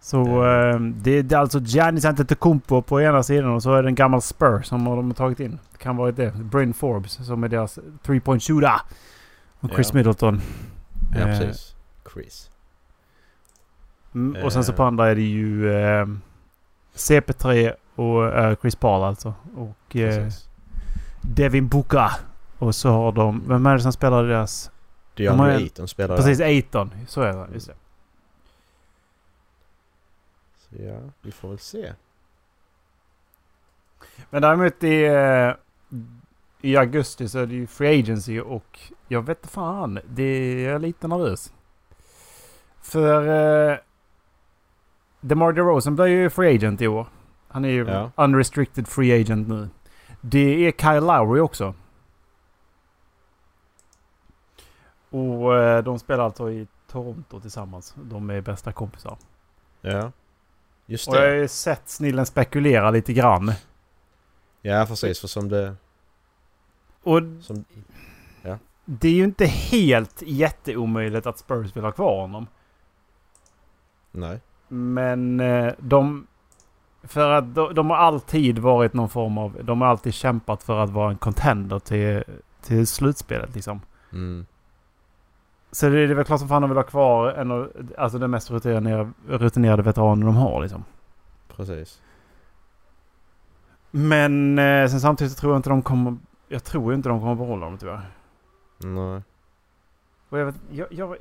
Så Ja. eh, det, är alltså Giannis Antetokounmpo på ena sidan och så är det en gammal Spur som de har tagit in. Det kan vara det. Bryn Forbes som är deras three point shooter. Och Chris Ja. Middleton. Ja, Eh, precis. Chris. Mm, och sen så Eh. på andra är det ju eh, CP3 och eh, Chris Paul alltså. Och eh. Devin Booker. Och så har de... Vem är det som spelar deras... Det är de Ayton spelar Precis. Aiton. Så är det. Just det. Så ja, vi får väl se. Men däremot i, eh, i augusti så är det ju Free Agency och jag vet fan. Det är jag är lite nervös. För eh, DeMar DeRozan blir ju Free Agent i år. Han är ju Ja. unrestricted Free Agent nu. Det är Kyle Lowry också. Och eh, de spelar alltså i Toronto tillsammans. De är bästa kompisar. Ja. Just Och jag har det. ju sett snillen spekulera lite grann. Ja, precis. För som det... Och Som, det är ju inte helt jätteomöjligt att Spurs vill ha kvar honom. nej. Men eh, de... För att de, de har alltid varit någon form av... De har alltid kämpat för att vara en contender till, till slutspelet liksom. Mm. Så det är väl klart som fan de vill ha kvar en av, alltså den mest rutinerade, rutinerade veteranen de har liksom. Precis. Men eh, sen samtidigt så tror jag inte de kommer... Jag tror inte de kommer behålla dem tyvärr. Nej. Och jag vet... Jag, jag,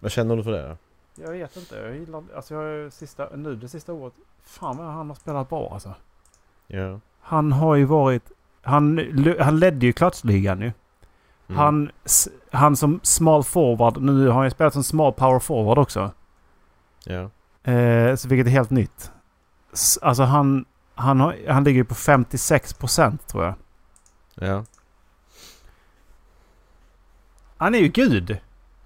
Vad känner du för det då? jag vet inte. Jag gillar... Alltså jag... Sista, nu det sista året... Fan vad han har spelat bra alltså. Ja. Han har ju varit... Han, han ledde ju klatschligan ju. Mm. Han, han som small forward. Nu har han ju spelat som small power forward också. Ja. Eh, så vilket är helt nytt. Alltså han... Han, har, han ligger på 56% tror jag. Ja. Han är ju gud.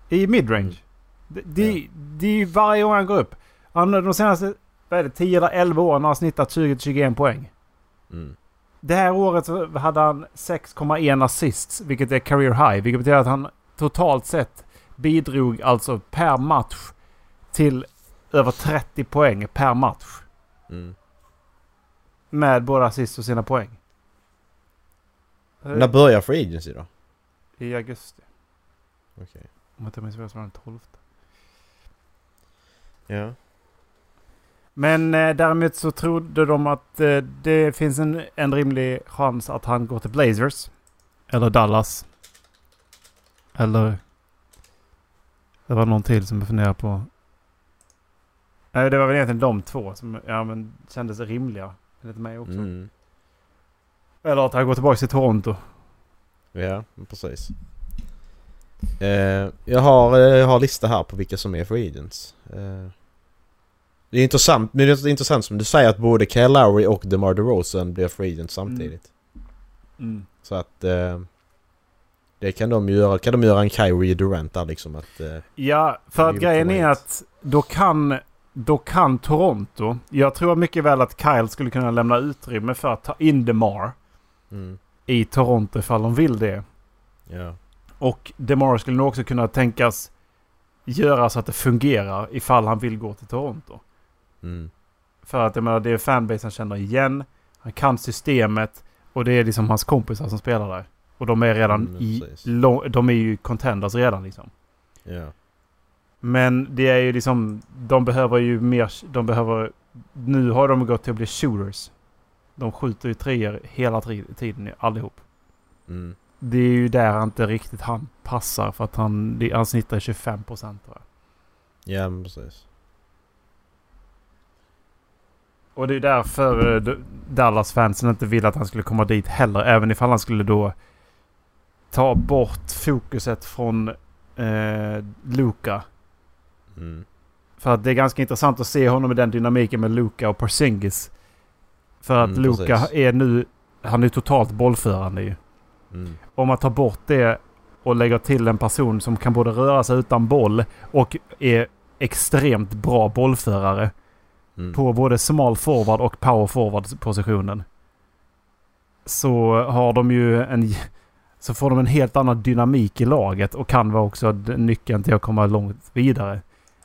I midrange. Det, det, det är ju varje år han går upp. Han, de senaste vad är det, 10 eller 11 åren har han snittat 20-21 poäng. Mm. Det här året hade han 6,1 assists, vilket är career high. Vilket betyder att han totalt sett bidrog alltså per match till över 30 poäng per match. Mm. Med både assist och sina poäng. När börjar Free Agency då? I augusti. Okej. Om jag inte minns fel så var den 12. Ja. Men eh, däremot så trodde de att eh, det finns en, en rimlig chans att han går till Blazers. Eller Dallas. Eller... Det var någon till som jag funderade på. Nej, det var väl egentligen de två som ja, men, kändes rimliga. Enligt mig också. Mm. Eller att han går tillbaka till Toronto. Ja, precis. Eh, jag, har, eh, jag har lista här på vilka som är free agents. Eh, det är intressant, men det är intressant som du säger att både Kyle Lowry och DeMar DeRozan blir free agents samtidigt. Mm. Så att... Eh, det kan de göra. Kan de göra en Kyrie Durant där liksom att... Eh, Ja, för att grejen är att då kan, då kan Toronto... Jag tror mycket väl att Kyle skulle kunna lämna utrymme för att ta in DeMar mm, i Toronto ifall de vill det. ja. Och DeMar skulle nog också kunna tänkas göra så att det fungerar ifall han vill gå till Toronto. Mm, För att jag menar, det är fanbase han känner igen. Han kan systemet. Och det är liksom hans kompisar som spelar där. Och de är redan Mm, i... De är ju contenders redan liksom. ja. Men det är ju liksom... De behöver ju mer... De behöver... Nu har de gått till att bli shooters. De skjuter ju treor hela tiden allihop. Mm, Det är ju där inte riktigt han passar för att han, han snittar 25 procent. ja men precis. Och det är därför eh, Dallas-fansen inte vill att han skulle komma dit heller. Även ifall han skulle då ta bort fokuset från eh, Luka. Mm, För att det är ganska intressant att se honom i den dynamiken med Luka och Porzingis. För att Mm, Luka precis. är nu... Han är totalt bollförande ju. mm, Om man tar bort det och lägger till en person som kan både röra sig utan boll och är extremt bra bollförare mm. på både small forward och power forward positionen. Så har de ju en... Så får de en helt annan dynamik i laget och kan vara också nyckeln till att komma långt vidare.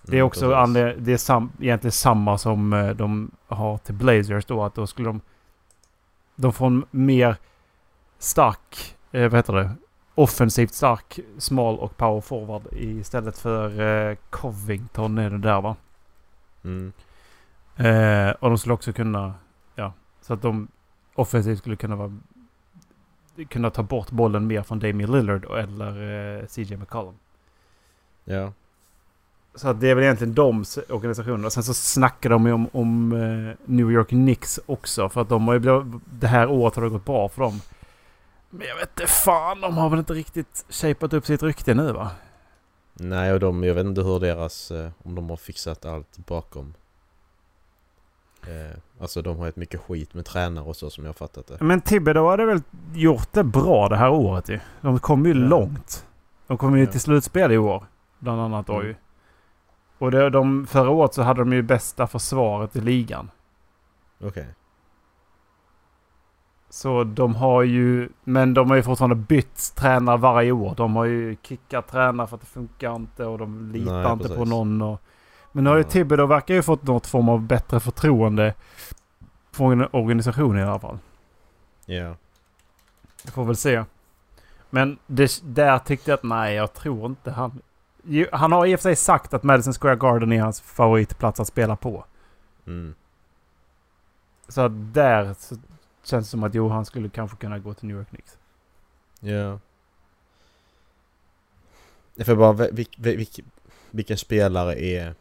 Det är Mm, också anle- det är sam, egentligen samma som eh, de har till Blazers då. Att då skulle de... De får en mer stark, eh, vad heter det? Offensivt stark small och power forward istället för eh, Covington är det där va? Mm, Eh, och de skulle också kunna... Ja, så att de offensivt skulle kunna vara... Kunna ta bort bollen mer från Damian Lillard eller eh, CJ McCollum. ja. Så att det är väl egentligen de organisationerna. Sen så snackar de ju om, om eh, New York Knicks också. För att de har ju blivit, Det här året har det gått bra för dem. Men jag vet inte fan, de har väl inte riktigt shapat upp sitt rykte nu va? Nej och de, jag vet inte hur deras, eh, om de har fixat allt bakom. Eh, alltså de har ett mycket skit med tränare och så som jag fattat det. Men Thibodeau hade väl gjort det bra det här året ju. De kom ju Ja. långt. De kom ju Ja. till slutspel i år. Bland annat då Mm. ju. Och det, de, förra året så hade de ju bästa försvaret i ligan. Okej. Så de har ju... Men de har ju fortfarande bytt tränare varje år. De har ju kickat tränare för att det funkar inte och de litar Nej, inte på precis. någon. Och, men nu har ju Ja. Thibodeau verkar ju fått något form av bättre förtroende från organisationen i alla fall. Ja. Vi får väl se. Men det, där tyckte jag att nej, jag tror inte han... Han har i och för sig sagt att Madison Square Garden är hans favoritplats att spela på. Mm. Så där så känns det som att jo, han skulle kanske kunna gå till New York Knicks. Ja. Jag får bara, vil, vil, vil, vilken spelare är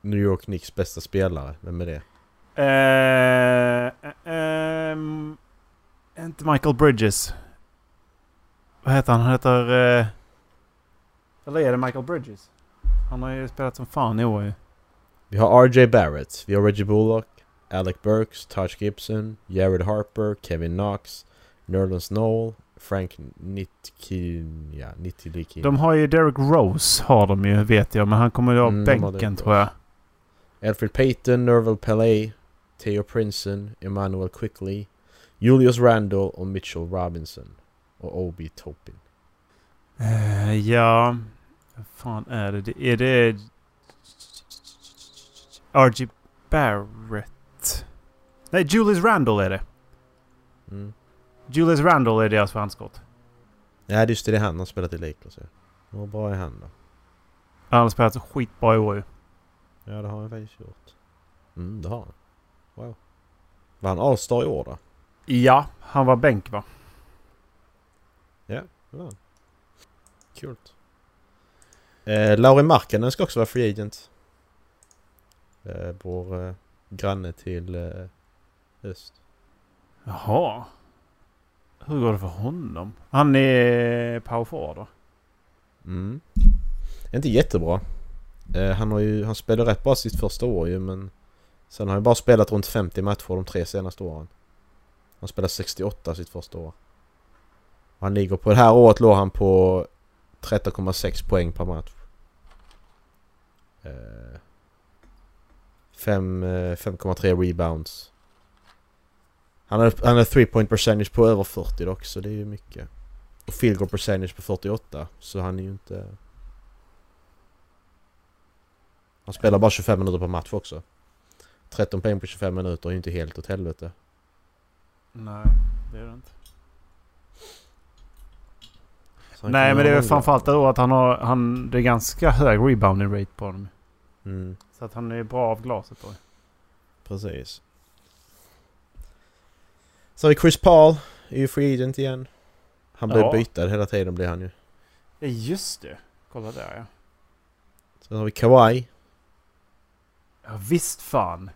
New York Knicks bästa spelare? Vem är det? Eh, ehm, inte Michael Bridges. Vad heter han? Han heter... Eh, eller är det Michael Bridges? Han har ju spelat som fan i år ju. Vi har RJ Barrett, vi har Reggie Bullock, Alec Burks, Taj Gibson, Jared Harper, Kevin Knox, Nerlens Noel, Frank Nitkin, ja, Nitilikin. De har ju Derek Rose har de ju vet jag. Men han kommer ju ha Mm, bänken tror jag. Alfred Payton, Nerval Pele, Theo Princeton, Emmanuel Quickley, Julius Randle och Mitchell Robinson. Och Obi Topin. Eh, ja... Vad fan är det? det? Är det... R.G. Barrett? Nej, Julius Randle är det. Mm. Julius Randle är deras förhandskott. Ja, just det. Det är han. Han har spelat i Lakers. Ja. Hur bra är han då? Han har spelat så skitbra i år ju. Ja, det har han faktiskt gjort. Mm, det har han. Wow. Var han All-Star i år då? Ja, han var bänk va? Ja, det var han. Kul. Eh, Lauri Markkanen ska också vara free agent. Eh, vår eh, granne till eh, öst. Jaha. Hur går det för honom? Han är power forward då? Mm. Inte jättebra. Eh, han har ju, han spelade rätt bra sitt första år ju men Sen har han bara spelat runt 50 matcher de tre senaste åren. Han spelade 68 sitt första år. Och han ligger på det här året låg han på 13,6 poäng per match. Eh, 5,3 eh, rebounds. Han har, han har 3 point percentage på över 40 dock så det är ju mycket. Och field goal percentage på 48 så han är ju inte... Han spelar bara 25 minuter per match också. 13 poäng på 25 minuter är ju inte helt åt helvete. Nej, det är det inte. Så han Nej men det är framförallt då att han har... Han, det är ganska hög rebounding rate på honom. Mm, Så att han är bra av glaset då. precis. Så vi Chris Paul, är ju free agent igen. Han blir Ja. bytad hela tiden blir han ju. Ja just det. Kolla där ja. Sen har vi Kawhi. Ja visst fan.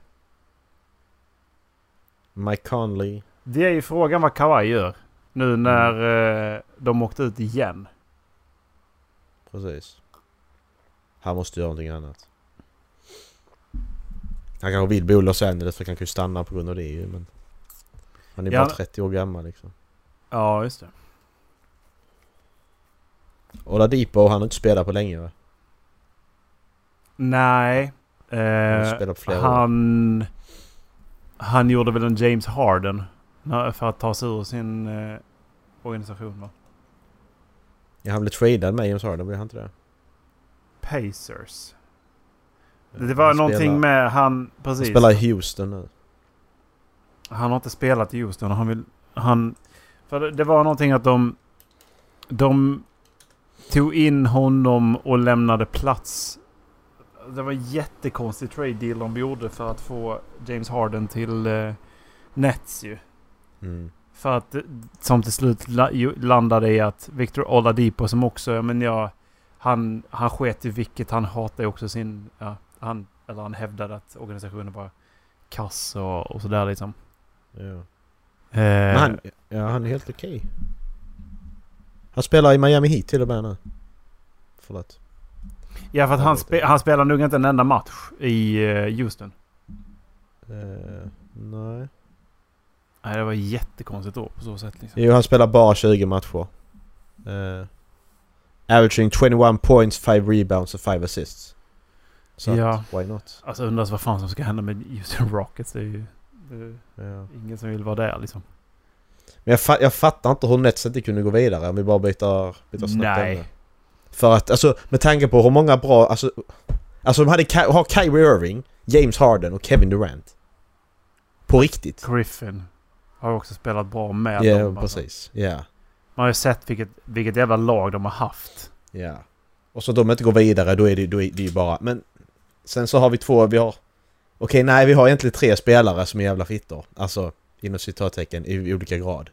Mike Conley. Det är ju frågan vad Kawhi gör. Nu när eh, de åkte ut igen. Precis. Han måste göra någonting annat. Han kanske vill bo i Los Angeles för han kan ju stanna på grund av det ju men... Han är Ja. bara 30 år gammal liksom. Ja just det. Oladipo han har inte spelat på länge va? Nej. Han Eh, år. han... Han gjorde väl en James Harden. För att ta sig ur sin eh, organisation va? Ja, han blev tradad med James Harden, blev han inte det? Pacers. Det var Han någonting spelar- med han... Han Precis. spelar i Houston nu. Han har inte spelat i Houston. Han vill... Han... För det, det var någonting att de... De tog in honom och lämnade plats. Det var en jättekonstig trade deal de gjorde för att få James Harden till eh, Nets ju. Mm. För att som till slut landade i att Victor Oladipo som också, men ja, han, han sket i vilket. Han hatade också sin, ja, han, eller han hävdade att organisationen var kass och, och sådär liksom. Ja. Eh, han, ja, han är helt okej. Han spelar i Miami Heat till och med nu. Förlåt. ja, för att jag han, spe, han spelar nog inte en enda match i eh, Houston. Eh, nej. Nej, det var jättekonstigt då på så sätt liksom. Jo, han spelar bara 20 matcher. Uh, averaging 21 points, 5 rebounds och 5 assists. Så Ja. why not? Alltså undras vad fan som ska hända med Houston Rockets. Det är ju det är Ja. ingen som vill vara där liksom. Men jag, fa- jag fattar inte hur Nets inte kunde gå vidare om vi bara byter, byter snabbt Nej. För att alltså med tanke på hur många bra, alltså... Alltså de hade Ky- har Kyrie Irving, James Harden och Kevin Durant. På riktigt. Griffin har också spelat bra med Ja, dem. alltså. precis. Ja. Man har ju sett vilket, vilket jävla lag de har haft. Ja. Och så de inte går vidare, då är det, då är det ju bara... Men sen så har vi två, vi har... Okej, nej vi har egentligen tre spelare som är jävla fittor. Alltså, inom citattecken, i, i olika grad.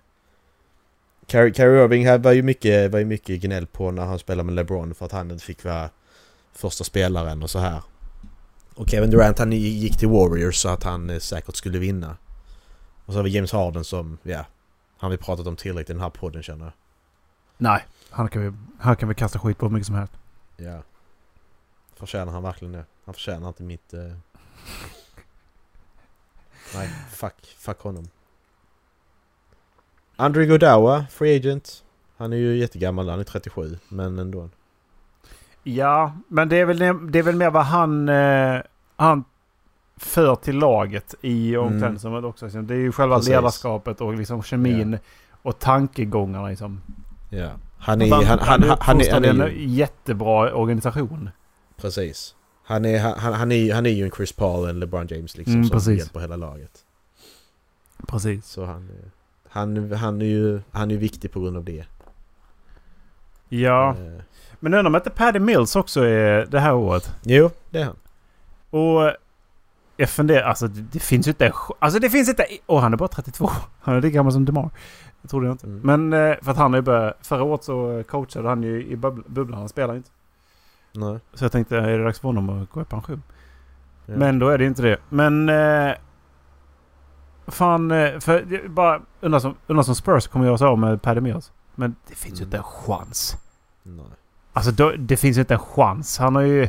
Kyrie Irving här var ju, mycket, var ju mycket gnäll på när han spelade med LeBron för att han inte fick vara första spelaren och så här. Och Kevin Durant han gick till Warriors så att han eh, säkert skulle vinna. Och så har vi James Harden som, ja, han vi pratat om tillräckligt i den här podden känner jag. Nej. Han kan vi, han kan vi kasta skit på hur mycket som helst. Ja. Förtjänar han verkligen det? Han förtjänar inte mitt... Eh... Nej, fuck. Fuck honom. Andre Godawa, free agent. Han är ju jättegammal, han är 37. Men ändå. Ja, men det är väl, det är väl mer vad han, eh, han för till laget i omklädningsrummet också. liksom. Det är ju själva Precis. ledarskapet och liksom kemin och tankegångarna liksom. Ja. Han är, Att han, han, han, han, är, han uppfostrade är en ju... jättebra organisation. Precis. Han är, han, han, är, han är ju en Chris Paul, en LeBron James liksom. Mm, som precis. hjälper hela laget. Precis. Så han, är- han, han är ju han är viktig på grund av det. Ja, Eh, men undrar om inte Paddy Mills också är det här året. jo, det är han. Och jag funderar, alltså det, det finns ju inte Alltså det finns inte... Och han är bara 32. Han är lika gammal som DeMar. Det trodde jag inte. Mm. Men eh, för att han ju börjat... Förra året så coachade han ju i bubbl- bubblan. Han spelar inte. Nej. Så jag tänkte, är det dags för honom att gå i pension? Ja. Men då är det inte det. Men... Eh, fan, eh, för bara undrar som, undrar som Spurs kommer göra sig av med Paddy Mills. Men det finns ju Mm. inte en chans. Nej. Alltså då, det finns ju inte en chans. Han har ju...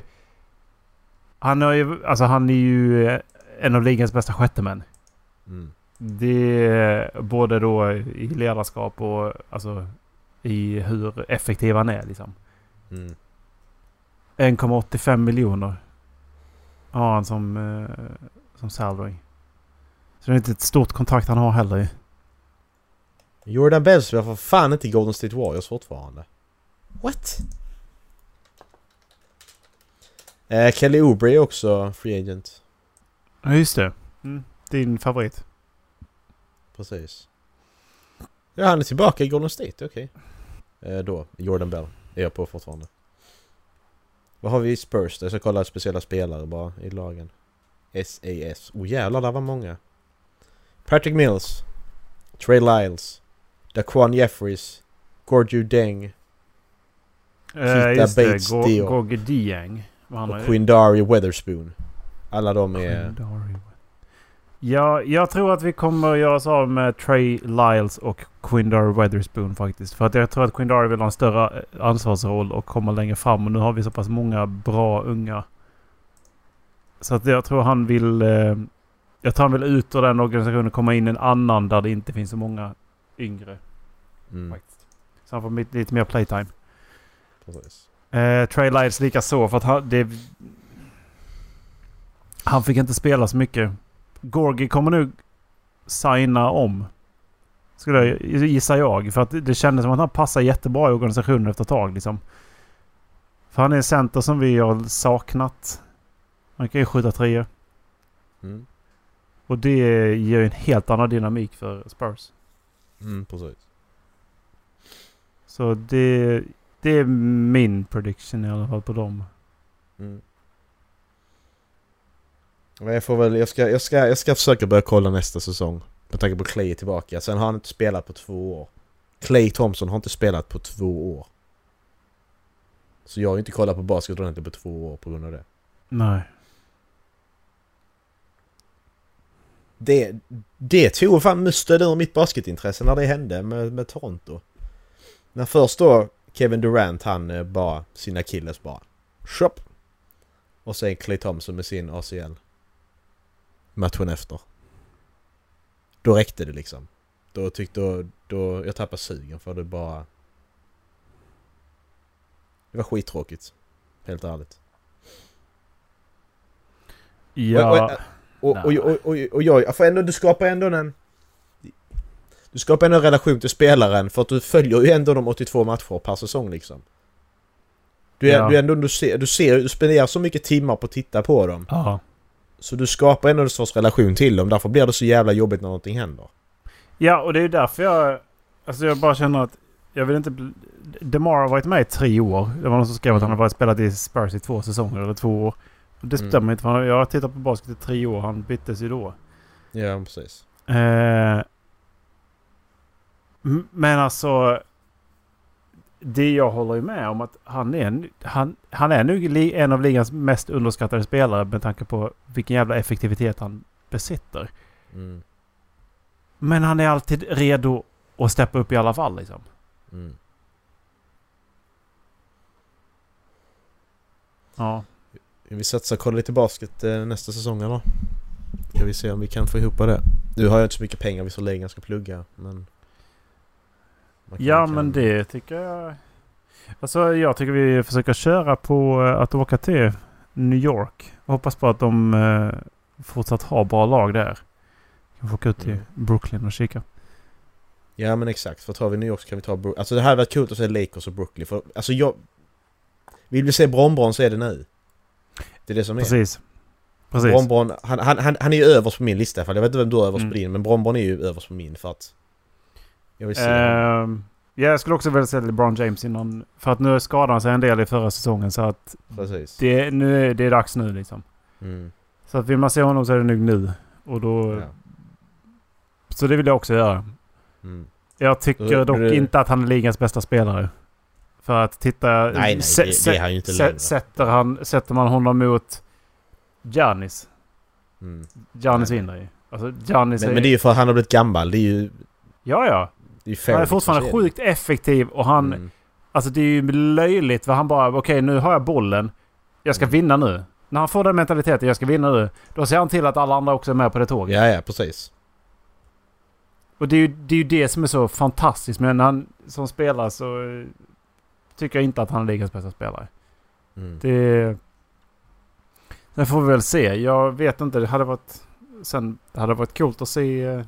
Han har ju... Alltså han är ju eh, en av ligans bästa sjättemän. Mm. Det är både då i ledarskap och alltså i hur effektiv han är liksom. Mm. 1,85 miljoner har han som, eh, som salary. Så det är inte ett stort kontrakt han har heller ju. Jordan Bell spelar för fan inte i Golden State Warriors fortfarande. What? Eh, Kelly Oubre är också free agent. Ja just det. Mm. Din favorit. Precis. Ja, han är tillbaka i Golden State, okej. Eh, då, Jordan Bell är jag på fortfarande. Vad har vi i Spurs? Jag ska kolla speciella spelare bara i lagen. SAS. Oh jävlar, där var många. Patrick Mills. Trey Lyles. Daquan Jeffries. Gorgeou Deng. Uh, Kita just Bates det. Go- Dieng. Och. Quindari Weatherspoon. Alla de är... Ja, jag tror att vi kommer göra oss av med Trey Lyles och Quindar Weatherspoon faktiskt. För att jag tror att Quindar vill ha en större eh, ansvarsroll och komma längre fram. Och nu har vi så pass många bra unga. Så att jag tror han vill... Eh, jag tror han vill ut ur den organisationen och komma in i en annan där det inte finns så många yngre. Mm. Så han får lite mer playtime. precis. Eh, Trey Lyles lika så för att han, det, han fick inte spela så mycket. Gorgi kommer nu signa om. Skulle jag, gissa jag. För att det kändes som att han passar jättebra i organisationen efter ett tag. Liksom. För han är en center som vi har saknat. Han kan ju skjuta treor. Mm, Och det ger ju en helt annan dynamik för Spurs. mm, precis. Så det, det är min prediction i alla fall på dem. Mm. Men jag får väl, jag ska, jag, ska, jag ska försöka börja kolla nästa säsong. Med tanke på Clay är tillbaka. Sen har han inte spelat på två år. Clay Thompson har inte spelat på två år. Så jag har inte kollat på basket ordentligt på två år på grund av det. Nej. Det, det tog fan musten ur mitt basketintresse när det hände med, med Toronto. När först då Kevin Durant han eh, bara sina killes bara. Shop! Och sen Clay Thompson med sin ACL. Matchen efter. Då räckte det liksom. Då tyckte då, då jag tappade sugen för det bara... Det var skittråkigt. Helt ärligt. Ja. Och, och, och, och, och, och jag, för ändå, du skapar ändå en... Du skapar ändå en relation till spelaren för att du följer ju ändå de 82 matcher per säsong liksom. Du, är, Ja. du, ändå, du, ser, du ser, du spenderar så mycket timmar på att titta på dem. Ja. Så du skapar ändå en sorts relation till dem. Därför blir det så jävla jobbigt när någonting händer. Ja, och det är ju därför jag... Alltså jag bara känner att jag vill inte... DeMar har varit med i tre år. Det var någon som skrev att han har varit spelat i Spurs i två säsonger eller två år. Och det Mm. stämmer inte för jag har tittat på basket i tre år. Han byttes ju då. Ja, precis. Eh, men alltså... Det jag håller ju med om att han är, en- han, han är li- en av ligans mest underskattade spelare med tanke på vilken jävla effektivitet han besitter. Mm, Men han är alltid redo att steppa upp i alla fall liksom. mm. Ja. Vi satsar kolla lite basket eh, nästa säsong eller? Ska vi se om vi kan få ihop det. Du har ju inte så mycket pengar visserligen jag ska plugga men... Ja kan- men det tycker jag... Alltså jag tycker vi försöker köra på eh, att åka till New York. Och hoppas på att de eh, fortsatt har bra lag där. Kan få åka ut till Mm. Brooklyn och kika. Ja men exakt, för tar vi New York så kan vi ta Brook- Alltså det här hade varit kul att se Lakers och Brooklyn för alltså jag... Vill vi se Bronbron så är det nu. Det är det som är. Precis. Precis. Bronbron, han, han, han, han är ju överst på min lista i alla fall. Jag vet inte vem du har överst Mm. på din men Bronbron är ju överst på min för att... Jag vill se Ehm, ja, jag skulle också vilja se LeBron James innan. För att nu skadade han sig en del i förra säsongen så att Precis. det, nu, är- det är dags nu liksom. Mm. Så att vill man se honom så är det nog nu. Och då... Ja. Så det vill jag också göra. Mm. Jag tycker Då- dock det- inte att han är ligans bästa spelare. För att titta... Nej, nej, det- det är han ju inte längre. sätter, han, sätter man honom mot Giannis. Mm. Giannis vinner ju. Alltså Giannis Men, men det är ju för att han har blivit gammal. Det är ju... Ja, ja. Är Han är fortfarande sjukt effektiv och han... Mm. Alltså det är ju löjligt för han bara okej nu har jag bollen. Jag ska Mm. vinna nu. När han får den mentaliteten, jag ska vinna nu. Då ser han till att alla andra också är med på det tåget. Ja, ja, precis. Och det är, ju, det är ju det som är så fantastiskt. Men han som spelare så eh, tycker jag inte att han är ligans bästa spelare. Mm. Det... Sen får vi väl se. Jag vet inte. Det hade varit... Sen, det hade varit coolt att se...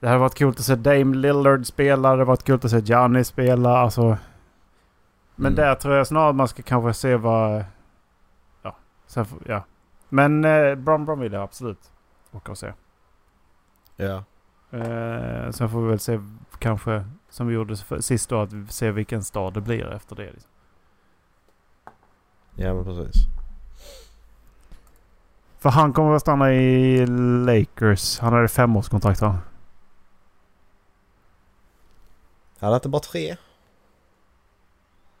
Det hade varit coolt att se Dame Lillard spela. Det hade varit coolt att se Gianni spela. Alltså... Men Mm. där tror jag snarare man ska kanske se vad... Ja. Sen ja. Men eh, Bron Bron vill jag absolut åka och se. Ja. Eh, sen får vi väl se kanske som vi gjorde för, sist då. Att ser vilken stad det blir efter det. Liksom. Ja men precis. För han kommer att stanna i Lakers. Han hade femårskontrakt va? Hade inte bara tre?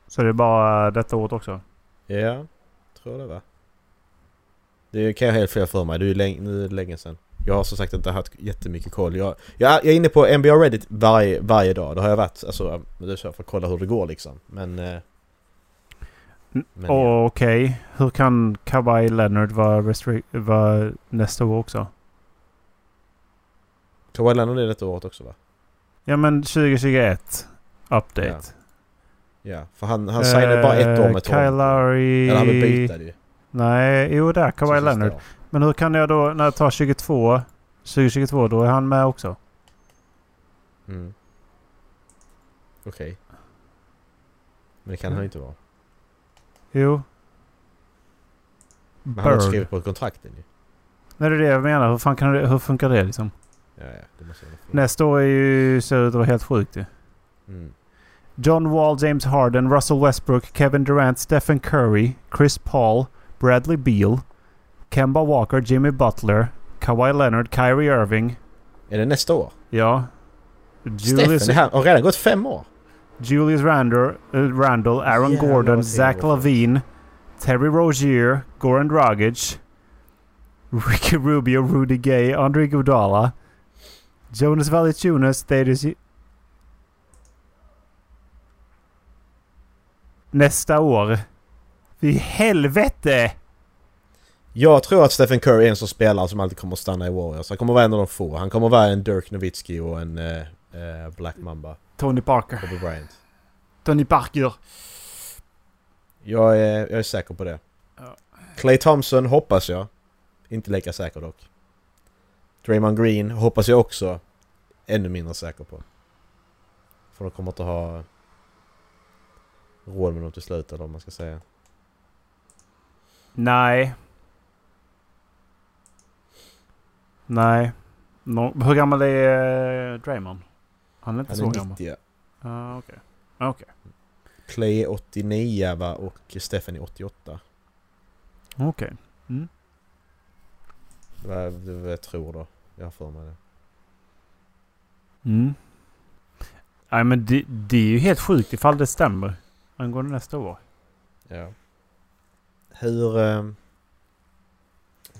Så det är bara detta året också? Ja, tror det va. Det kan jag helt fel för mig. Det är ju länge, länge sedan. Jag har som sagt inte haft jättemycket koll. Jag, jag, jag är inne på NBA Reddit varje, varje dag. Det har jag varit. Alltså, det är så för att kolla hur det går liksom. Men... eh, men ja. Okej. Hur kan Kawhi Leonard vara, restri- vara nästa år också? Kawhi Leonard är detta året också va? Ja men 2021. Update. Ja, för han, han signade bara ett år med Eh, Kyle. Lowry... Eller han vill byta det ju. Nej, jo där. Kawhi Leonard. Men hur kan jag då, när jag tar 22, 2022, då är han med också? Mm. Okej. Men det kan han ju inte vara. Jo. Men han har inte skrivit på kontrakten ju. Nej, det är det jag menar. Hur, fan kan det, hur funkar det liksom? Ja, ja. Nästa år är ju, ser ut att vara helt sjukt ju. Mm. John Wall, James Harden, Russell Westbrook, Kevin Durant, Stephen Curry, Chris Paul, Bradley Beal, Kemba Walker, Jimmy Butler, Kawhi Leonard, Kyrie Irving. Är det nästa år? Ja. Julius, här har redan gått fem år. Julius Randle, uh, Randle Aaron Jävlar Gordon, Zach Lavine, Terry Rozier, Goran Dragic, Ricky Rubio, Rudy Gay, Andre Iguodala, Jonas Valanciunas, Thaddeus... Nästa år. Fy helvete! Jag tror att Stephen Curry är en sån spelare som alltid kommer att stanna i Warriors. Han kommer vara en av de få. Han kommer vara en Dirk Nowitzki och en eh, eh, Black Mamba. Tony Parker. Kobe Bryant. Tony Parker. Jag är, jag är säker på det. Ja. Clay Thompson hoppas jag. Inte lika säker dock. Draymond Green hoppas jag också. Ännu mindre säker på. För de kommer inte ha råd med dem till slut eller vad man ska säga. Nej. Nej. No, hur gammal är eh, Draymond? Han är inte Han så är gammal. 90. Ah, okej. Ah, okej. Clay är 89 va och Stephen är 88. Okej. Mm. Vad jag tror då. Jag har för mig det. Mm. Nej men det, det är ju helt sjukt ifall det stämmer. Angående nästa år. Ja. Hur... Eh,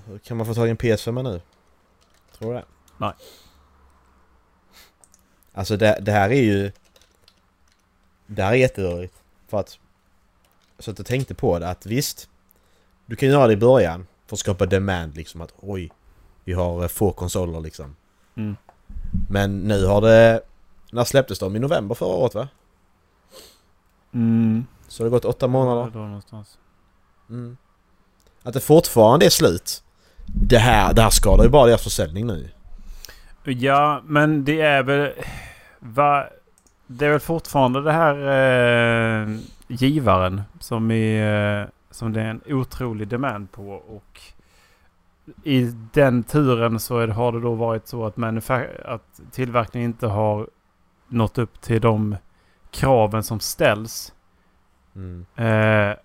hur kan man få tag i en PS5 nu? Tror du det? Nej. Alltså det, det här är ju... Det här är jätterörigt. För att... Så att jag tänkte på det att visst. Du kan göra det i början. För att skapa demand liksom att oj. Vi har eh, få konsoler liksom. Mm. Men nu har det... När släpptes de? I november förra året va? Mm. Så det har gått åtta månader. Någonstans. Mm. Att det fortfarande är slut. Det här, det här skadar ju bara deras försäljning nu. Ja, men det är väl... Va, det är väl fortfarande det här eh, givaren som, är, eh, som det är en otrolig demand på. Och i den turen så är, har det då varit så att, att tillverkningen inte har nått upp till de kraven som ställs. Mm. Eh,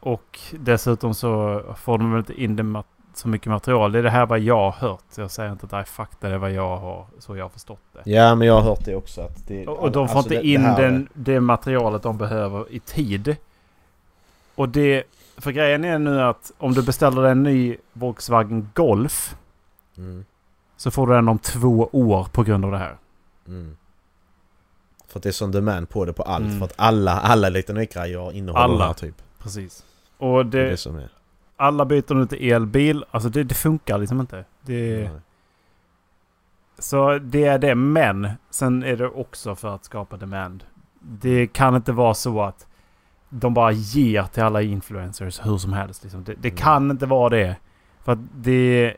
och dessutom så får de väl inte in det så mycket material. Det är det här vad jag har hört. Jag säger inte att det är fakta. Det är vad jag har, så jag har förstått det. Ja men jag har hört det också att det, Och, och de får alltså inte det- in det den, det materialet de behöver i tid. Och det... För grejen är nu att om du beställer en ny Volkswagen Golf Mm. så får du den om två år på grund av det här. Mm. För att det är sån demand på det på allt. Mm. För att alla, alla elektronikgrejer innehåller Alla. det här typ. Precis. Och Det är det, det som är. alla byter nu till elbil. Alltså det, det funkar liksom inte. Det, Nej. Så det är det. Men sen är det också för att skapa demand. Det kan inte vara så att de bara ger till alla influencers hur som helst. Liksom. Det, det Mm. kan inte vara det. För att det...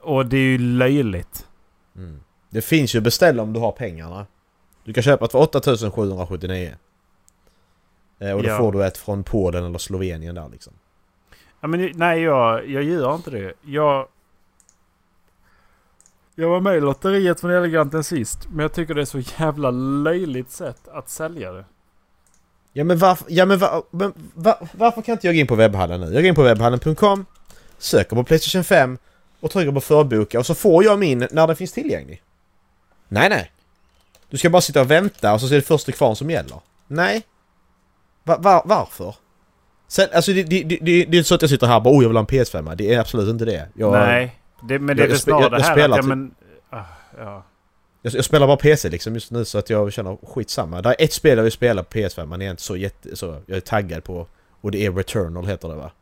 Och det är ju löjligt. Mm. Det finns ju beställa om du har pengarna. Du kan köpa ett för 8779. Eh, och då Ja. får du ett från Polen eller Slovenien där liksom. Ja, men nej, jag, jag gör inte det. Jag... Jag var med i lotteriet från Eleganten sist. Men jag tycker det är så jävla löjligt sätt att sälja det. Ja men varför, ja, men var, men var, varför kan inte jag gå in på webbhallen nu? Jag går in på webbhallen.com, söker på Playstation 5 och trycker på förboka och så får jag min när den finns tillgänglig. Nej nej. Du ska bara sitta och vänta och så är det första kvar som gäller. Nej. Va, va, varför? Sen, alltså det, det, det, det, är inte så att jag sitter här och bara oh jag vill ha en PS5. Det är absolut inte det. Jag, nej. Det, men det är väl snarare det här spelar att... Ja, till- men, ah, ja. Jag, jag spelar bara PC liksom just nu så att jag känner skitsamma. Det är ett spel jag vill spela på PS5 men jag är inte så jätte... Så jag är taggad på. Och det är Returnal heter det va?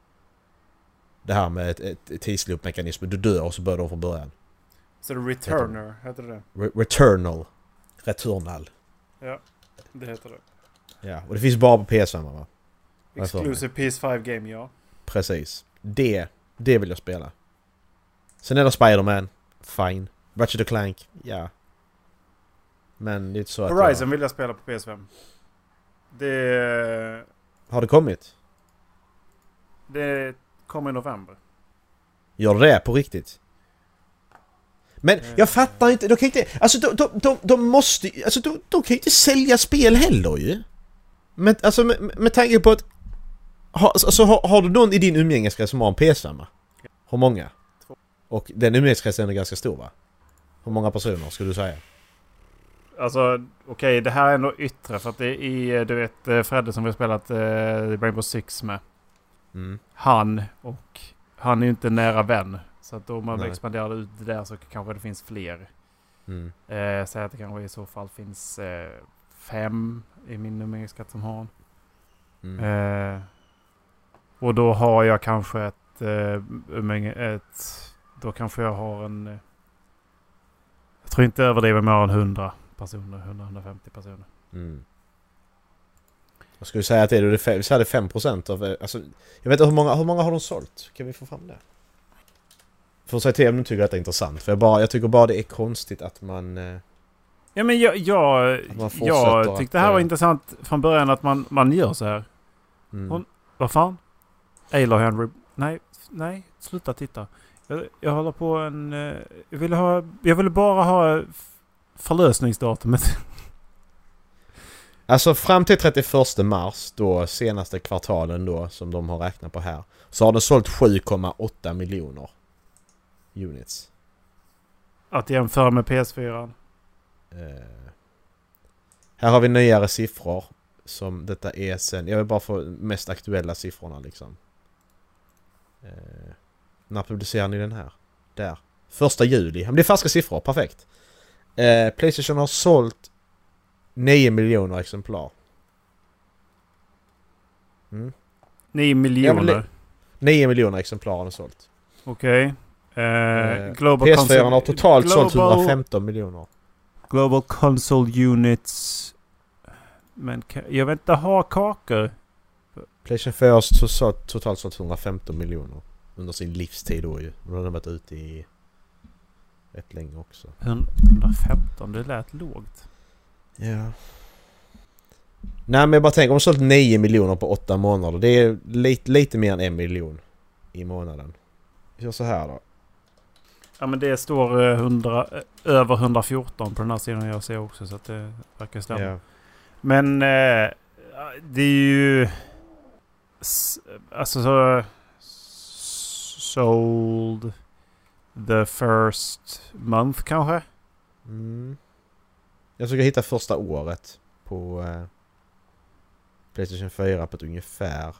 Det här med ett, ett, ett tidsloop-mekanism. Du dör och så börjar om från början. Så det Returner, heter det Re Returnal. Returnal. det? heter det. Ja, och det finns bara på PS5 va? Exclusive PS5 game, ja. Precis. Det, det vill jag spela. Sen är det Spider-Man. Fine. Ratchet Clank. Ja. Men det är inte så att Horizon vill jag spela på PS5. Det... jag... Har det kommit? Det kommer i november. Gör det på riktigt? Men Eh. jag fattar inte, de kan inte... Alltså de, de, de, de måste Alltså de, de kan ju inte sälja spel heller ju. Men alltså med, med tanke på att... Ha, alltså har, har du någon i din umgängeskrets som har en PS5? Hur många? Två. Och den umgängeskretsen är ganska stor va? Hur många personer skulle du säga? Alltså, okej, det här är ändå yttre. För att det är, du vet, eh, Fredde som vi har spelat eh, Rainbow Six med. Mm. Han och... Han är ju inte nära vän. Så att om man Nej. expanderar ut det där så kanske det finns fler. Mm. Eh, Säg att det kanske i så fall finns eh, fem i min umgängeskrets som har. Mm. Eh, och då har jag kanske ett, eh, ett... Då kanske jag har en... Eh, jag tror inte överdriver mer än 100 personer. 100-150 personer. Mm. Jag skulle säga att det är det fem- vi det 5% av... eh, Alltså, jag vet inte hur många, hur många har de sålt? Kan vi få fram det? Får säga till om du tycker att det är intressant. För jag, bara, jag tycker bara det är konstigt att man... eh, Ja men jag, jag, jag tyckte det här var intressant från början att man, man gör så här. Mm. Hon- Vad fan? Ayla Henry. Nej, nej, sluta titta. Jag, jag håller på en... eh, Jag ville ha... Jag ville bara ha förlösningsdatumet. Alltså fram till 31 mars, då senaste kvartalen då som de har räknat på här. Så har den sålt 7,8 miljoner units. Att jämföra med PS4. Eh, här har vi nyare siffror. Som detta är sen, jag vill bara få mest aktuella siffrorna liksom. Eh, när publicerar ni den här? Där. Första juli. Men det är färska siffror, perfekt. Eh, Playstation har sålt 9 miljoner exemplar. Mm. 9 miljoner. 9 miljoner exemplar har den sålt. Okej. Eh, Eh, Global PS4 Console- har totalt sålt Global- 115 miljoner. Global Console Units. Men jag vill inte ha kakor. Playstation 4 har totalt sålt 115 miljoner. Under sin livstid då ju. Nu har den varit ute i rätt länge också. 115, det lät lågt. Ja. Nej men jag bara tänker om de sålt 9 miljoner på 8 månader. Det är lite, lite mer än en miljon i månaden. Vi gör så här då. Ja men det står eh, 100, eh, över 114 på den här sidan jag ser också så att det verkar stämma. Ja. Men eh, det är ju... Alltså så... Sold the first month kanske? Mm. Jag försöker hitta första året på eh, Playstation 4 på ett ungefär.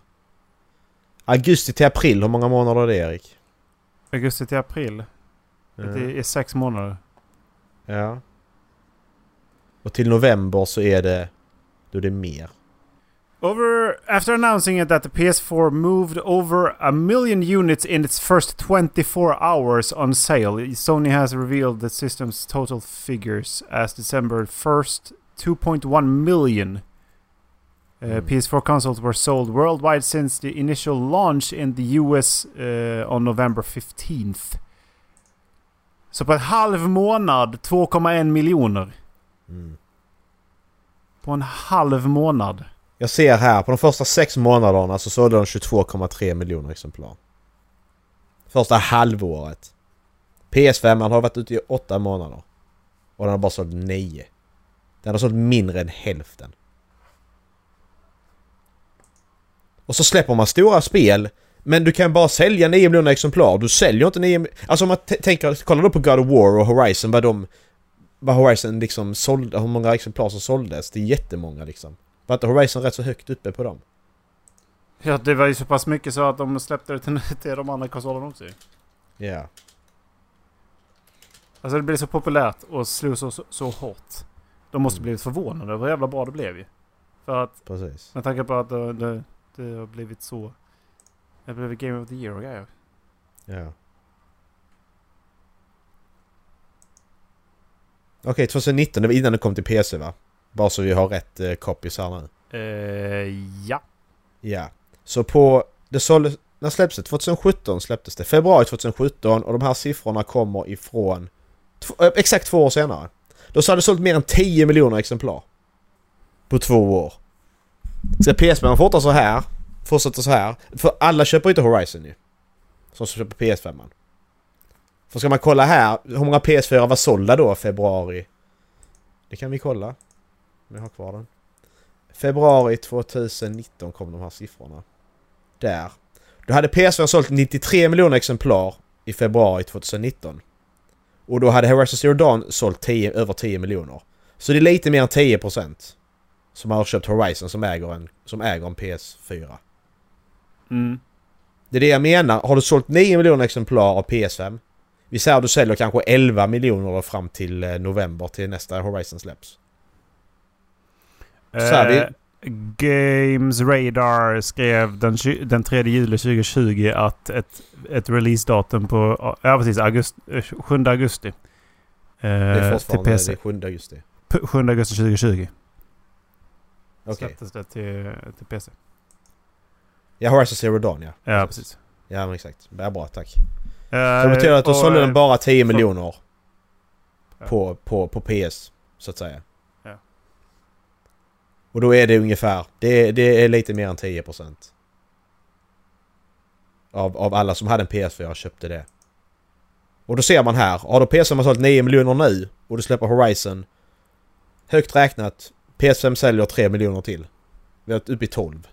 Augusti till april, hur många månader är det Erik? Augusti till april. Ja. Det är sex månader. Ja. Och till november så är det... Då är det mer. Over after announcing it that the PS4 moved over a million units in its first 24 hours on sale, Sony has revealed the system's total figures as December 1st, 2.1 million uh, Mm. PS4 consoles were sold worldwide since the initial launch in the US uh, on November 15th. Så på en halv månad 2,1 miljoner. Mm. På en halv månad. Jag ser här, på de första sex månaderna så sålde de 22,3 miljoner exemplar. Första halvåret. PS5 har varit ute i åtta månader. Och den har bara sålt nio. Den har sålt mindre än hälften. Och så släpper man stora spel. Men du kan bara sälja 9 miljoner exemplar. Du säljer inte 9 Alltså om man tänker, kolla då på God of War och Horizon vad de... Vad Horizon liksom sålde, hur många exemplar som såldes. Det är jättemånga liksom. Var inte Horizon rätt så högt uppe på dem? Ja, det var ju så pass mycket så att de släppte det till, till de andra konsolerna också. Ja. Alltså det blev så populärt och slog så, så, så hårt. De måste Mm. blivit förvånade över hur jävla bra det blev ju. För att, Precis. med tanke på att det, det, det har blivit så... Det blev Game of the Year och grejer. Ja. Okej, 2019, det var innan det kom till PC va? Bara så vi har rätt eh, copies här nu. Eh, ja. Ja. Så på... Det såldes... När släpptes det? 2017 släpptes det. Februari 2017 och de här siffrorna kommer ifrån... Eh, exakt två år senare. Då så hade det sålt mer än 10 miljoner exemplar. På två år. Ska PS5 fortsätta så här? Fortsätta så här? För alla köper inte Horizon ju. Som köper PS5. -man. För ska man kolla här, hur många PS4 var sålda då februari? Det kan vi kolla. Om jag har kvar den. Februari 2019 kom de här siffrorna. Där. Då hade PS4 sålt 93 miljoner exemplar i februari 2019. Och då hade Horizon Zero Dawn sålt 10, över 10 miljoner. Så det är lite mer än 10% som har köpt Horizon som äger en, som äger en PS4. Mm. Det är det jag menar. Har du sålt 9 miljoner exemplar av PS5. Vi säger att du säljer kanske 11 miljoner fram till eh, november till nästa Horizon släpps. Eh, Games Radar skrev den, den 3 juli 2020 att ett, ett releasedatum på ja, precis, augusti, eh, 7 augusti. Eh, Det är till fortfarande PC. det är 7 augusti. P- 7 augusti 2020 Okej. släpptes det till, till PC. Ja, Horizon Zero Dawn ja. Ja, precis. Ja, men exakt. Ja, bra, tack. Eh, Så det betyder att och, sålde eh, den bara 10 för- miljoner på, på, på PS, så att säga. Och då är det ungefär, det, det är lite mer än 10% av, av alla som hade en PS4 köpte det. Och då ser man här, har då PS5 sålt 9 miljoner nu och du släpper Horizon Högt räknat, PS5 säljer 3 miljoner till. Vi har uppe i 12.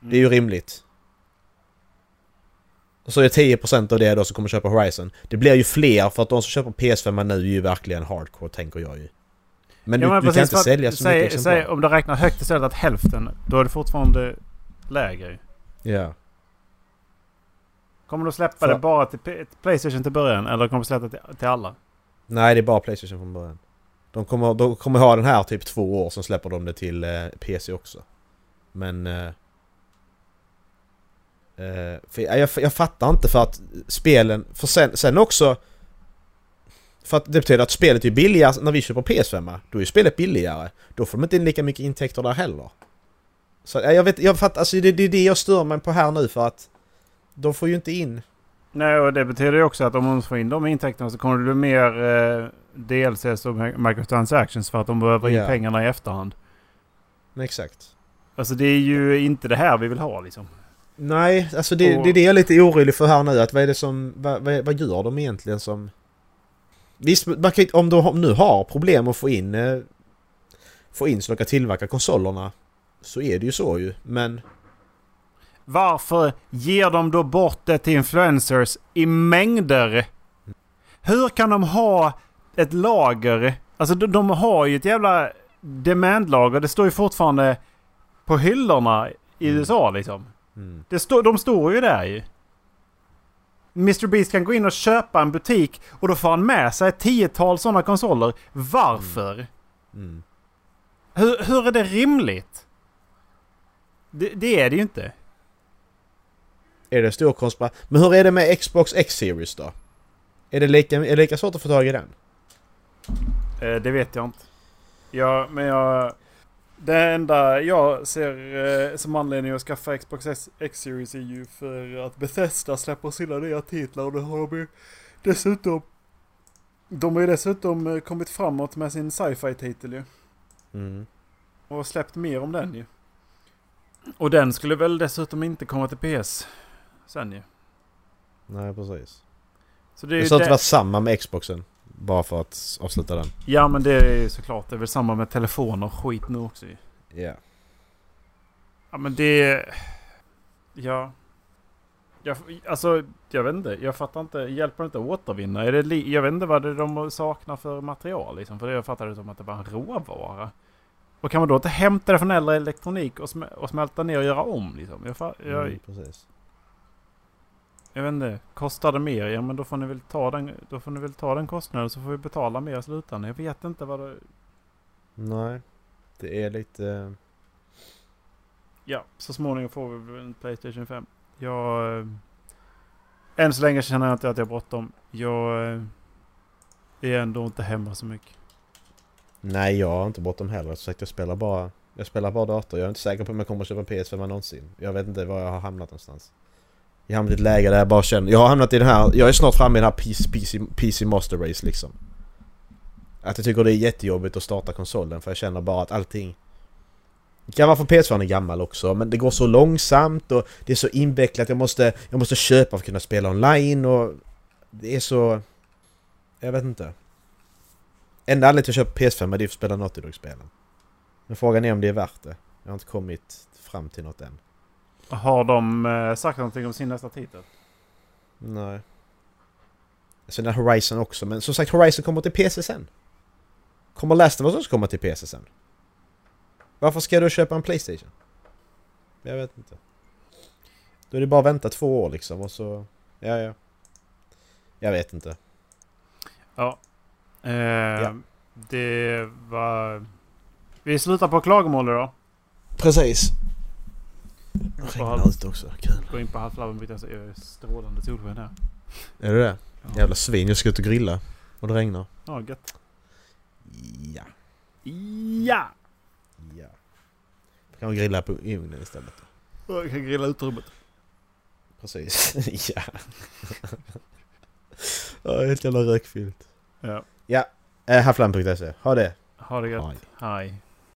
Det är ju rimligt. Och så är det 10% av det då som kommer köpa Horizon. Det blir ju fler för att de som köper PS5 nu är ju verkligen hardcore tänker jag ju. Men, Ja, du, du kan inte sälja så säg, mycket säg, Om du räknar högt istället att hälften, då är det fortfarande lägre. Ja. Kommer du släppa För- det bara till Playstation till början eller kommer du släppa det till, till alla? Nej, det är bara Playstation från början. De kommer, de kommer ha den här typ två år, sen släpper de det till eh, PC också. Men... Eh, eh, jag, jag, jag fattar inte för att spelen... För sen, sen också... För att det betyder att spelet är billigare när vi köper PS5. Då är spelet billigare. Då får de inte in lika mycket intäkter där heller. Så ja, jag vet, jag fattar, alltså det, det är det jag stör mig på här nu för att... De får ju inte in... Nej, och det betyder ju också att om de får in de intäkterna så kommer det bli mer eh, DLCs och mi- microtransactions för att de behöver in Ja. pengarna i efterhand. Exakt. Alltså det är ju inte det här vi vill ha liksom. Nej, alltså det, Och- det är det jag är lite orolig för här nu. Att vad är det som... Vad, vad, vad gör de egentligen som... Visst, man kan, om de nu har problem att få in... Eh, få in så de kan tillverka konsolerna. Så är det ju så ju. Men... Varför ger de då bort det till influencers i mängder? Hur kan de ha ett lager? Alltså de, de har ju ett jävla demandlager. Det står ju fortfarande på hyllorna i Mm. USA liksom. Mm, Det står, de står ju där ju. Mr Beast kan gå in och köpa en butik och då får han med sig ett tiotal sådana konsoler. Varför? mm. Hur, hur är det rimligt? Det, det är det ju inte. Är det stor konspira... Men hur är det med Xbox X-Series då? Är det lika, är det lika svårt att få tag i den? Eh, det vet jag inte. Ja, men jag... Det enda jag ser eh, som anledning att skaffa Xbox X-Series är ju för att Bethesda släpper sina nya titlar och det har de ju dessutom... De har ju dessutom eh, kommit framåt med sin sci-fi titel ju. Mm. Och släppt mer om den ju. Och den skulle väl dessutom inte komma till PS sen ju. Nej, precis. Så det är Jag ju sa att det- var samma med Xboxen. Bara för att avsluta den. Ja men det är såklart. Det är väl samma med telefoner och skit nu också ju. Ja. Ja men det... Ja. Jag, alltså, jag vet inte. Jag fattar inte. Hjälper det inte att återvinna? Är det li- jag vet inte vad det är de saknar för material liksom. För det jag fattade som att det var en råvara. Och kan man då inte hämta det från äldre elektronik och, sm- och smälta ner och göra om liksom? Jag, fa- jag, Mm, precis. Jag vet inte. Kostar det mer? Ja men då får ni väl ta den, då får ni väl ta den kostnaden så får vi betala mer i slutändan. Jag vet inte vad det... Nej. Det är lite... Ja, så småningom får vi en Playstation 5. Jag... eh, Än så länge känner jag inte att jag har bråttom. Jag eh, är ändå inte hemma så mycket. Nej, jag har inte bråttom heller. Så jag spelar bara... Jag spelar bara dator. Jag är inte säker på om jag kommer att köpa en PS5 någonsin. Jag vet inte var jag har hamnat någonstans. Jag har hamnat i ett läge där jag bara känner... Jag har hamnat i den här... Jag är snart framme i den här PC, PC, PC Master Race liksom. Att jag tycker det är jättejobbigt att starta konsolen för jag känner bara att allting... Det kan vara för PS4 är gammal också men det går så långsamt och det är så invecklat. Jag måste, jag måste köpa för att kunna spela online och... Det är så... Jag vet inte. Enda anledningen till att köpa PS5 är det för att spela Naughty Dog-spelen. Men frågan är om det är värt det. Jag har inte kommit fram till något än. Har de eh, sagt någonting om sin nästa titel? Nej. Sen är Horizon också, men som sagt Horizon kommer till PC sen. Kommer Last of Us också komma till PC sen? Varför ska du köpa en Playstation? Jag vet inte. Då är det bara att vänta två år liksom och så... Ja, ja. Jag vet inte. Ja. Eh, Det var... Vi slutar på klagomål då. Precis. Regnar ute också, kul. gå in på halvflabben.se. Jag är strålande solsken här. Är det det? Ja. Jävla svin, jag ska ut och grilla. Och det regnar. Ja, gött. Ja. Ja! Ja. Kan vi grilla på i ugnen istället? Jag kan grilla utrymmet. Precis. ja. ja, helt jävla rökfyllt. Ja. Ja. Eh, Halfland.se. Ha det. Ha det gött. Hej. Hej.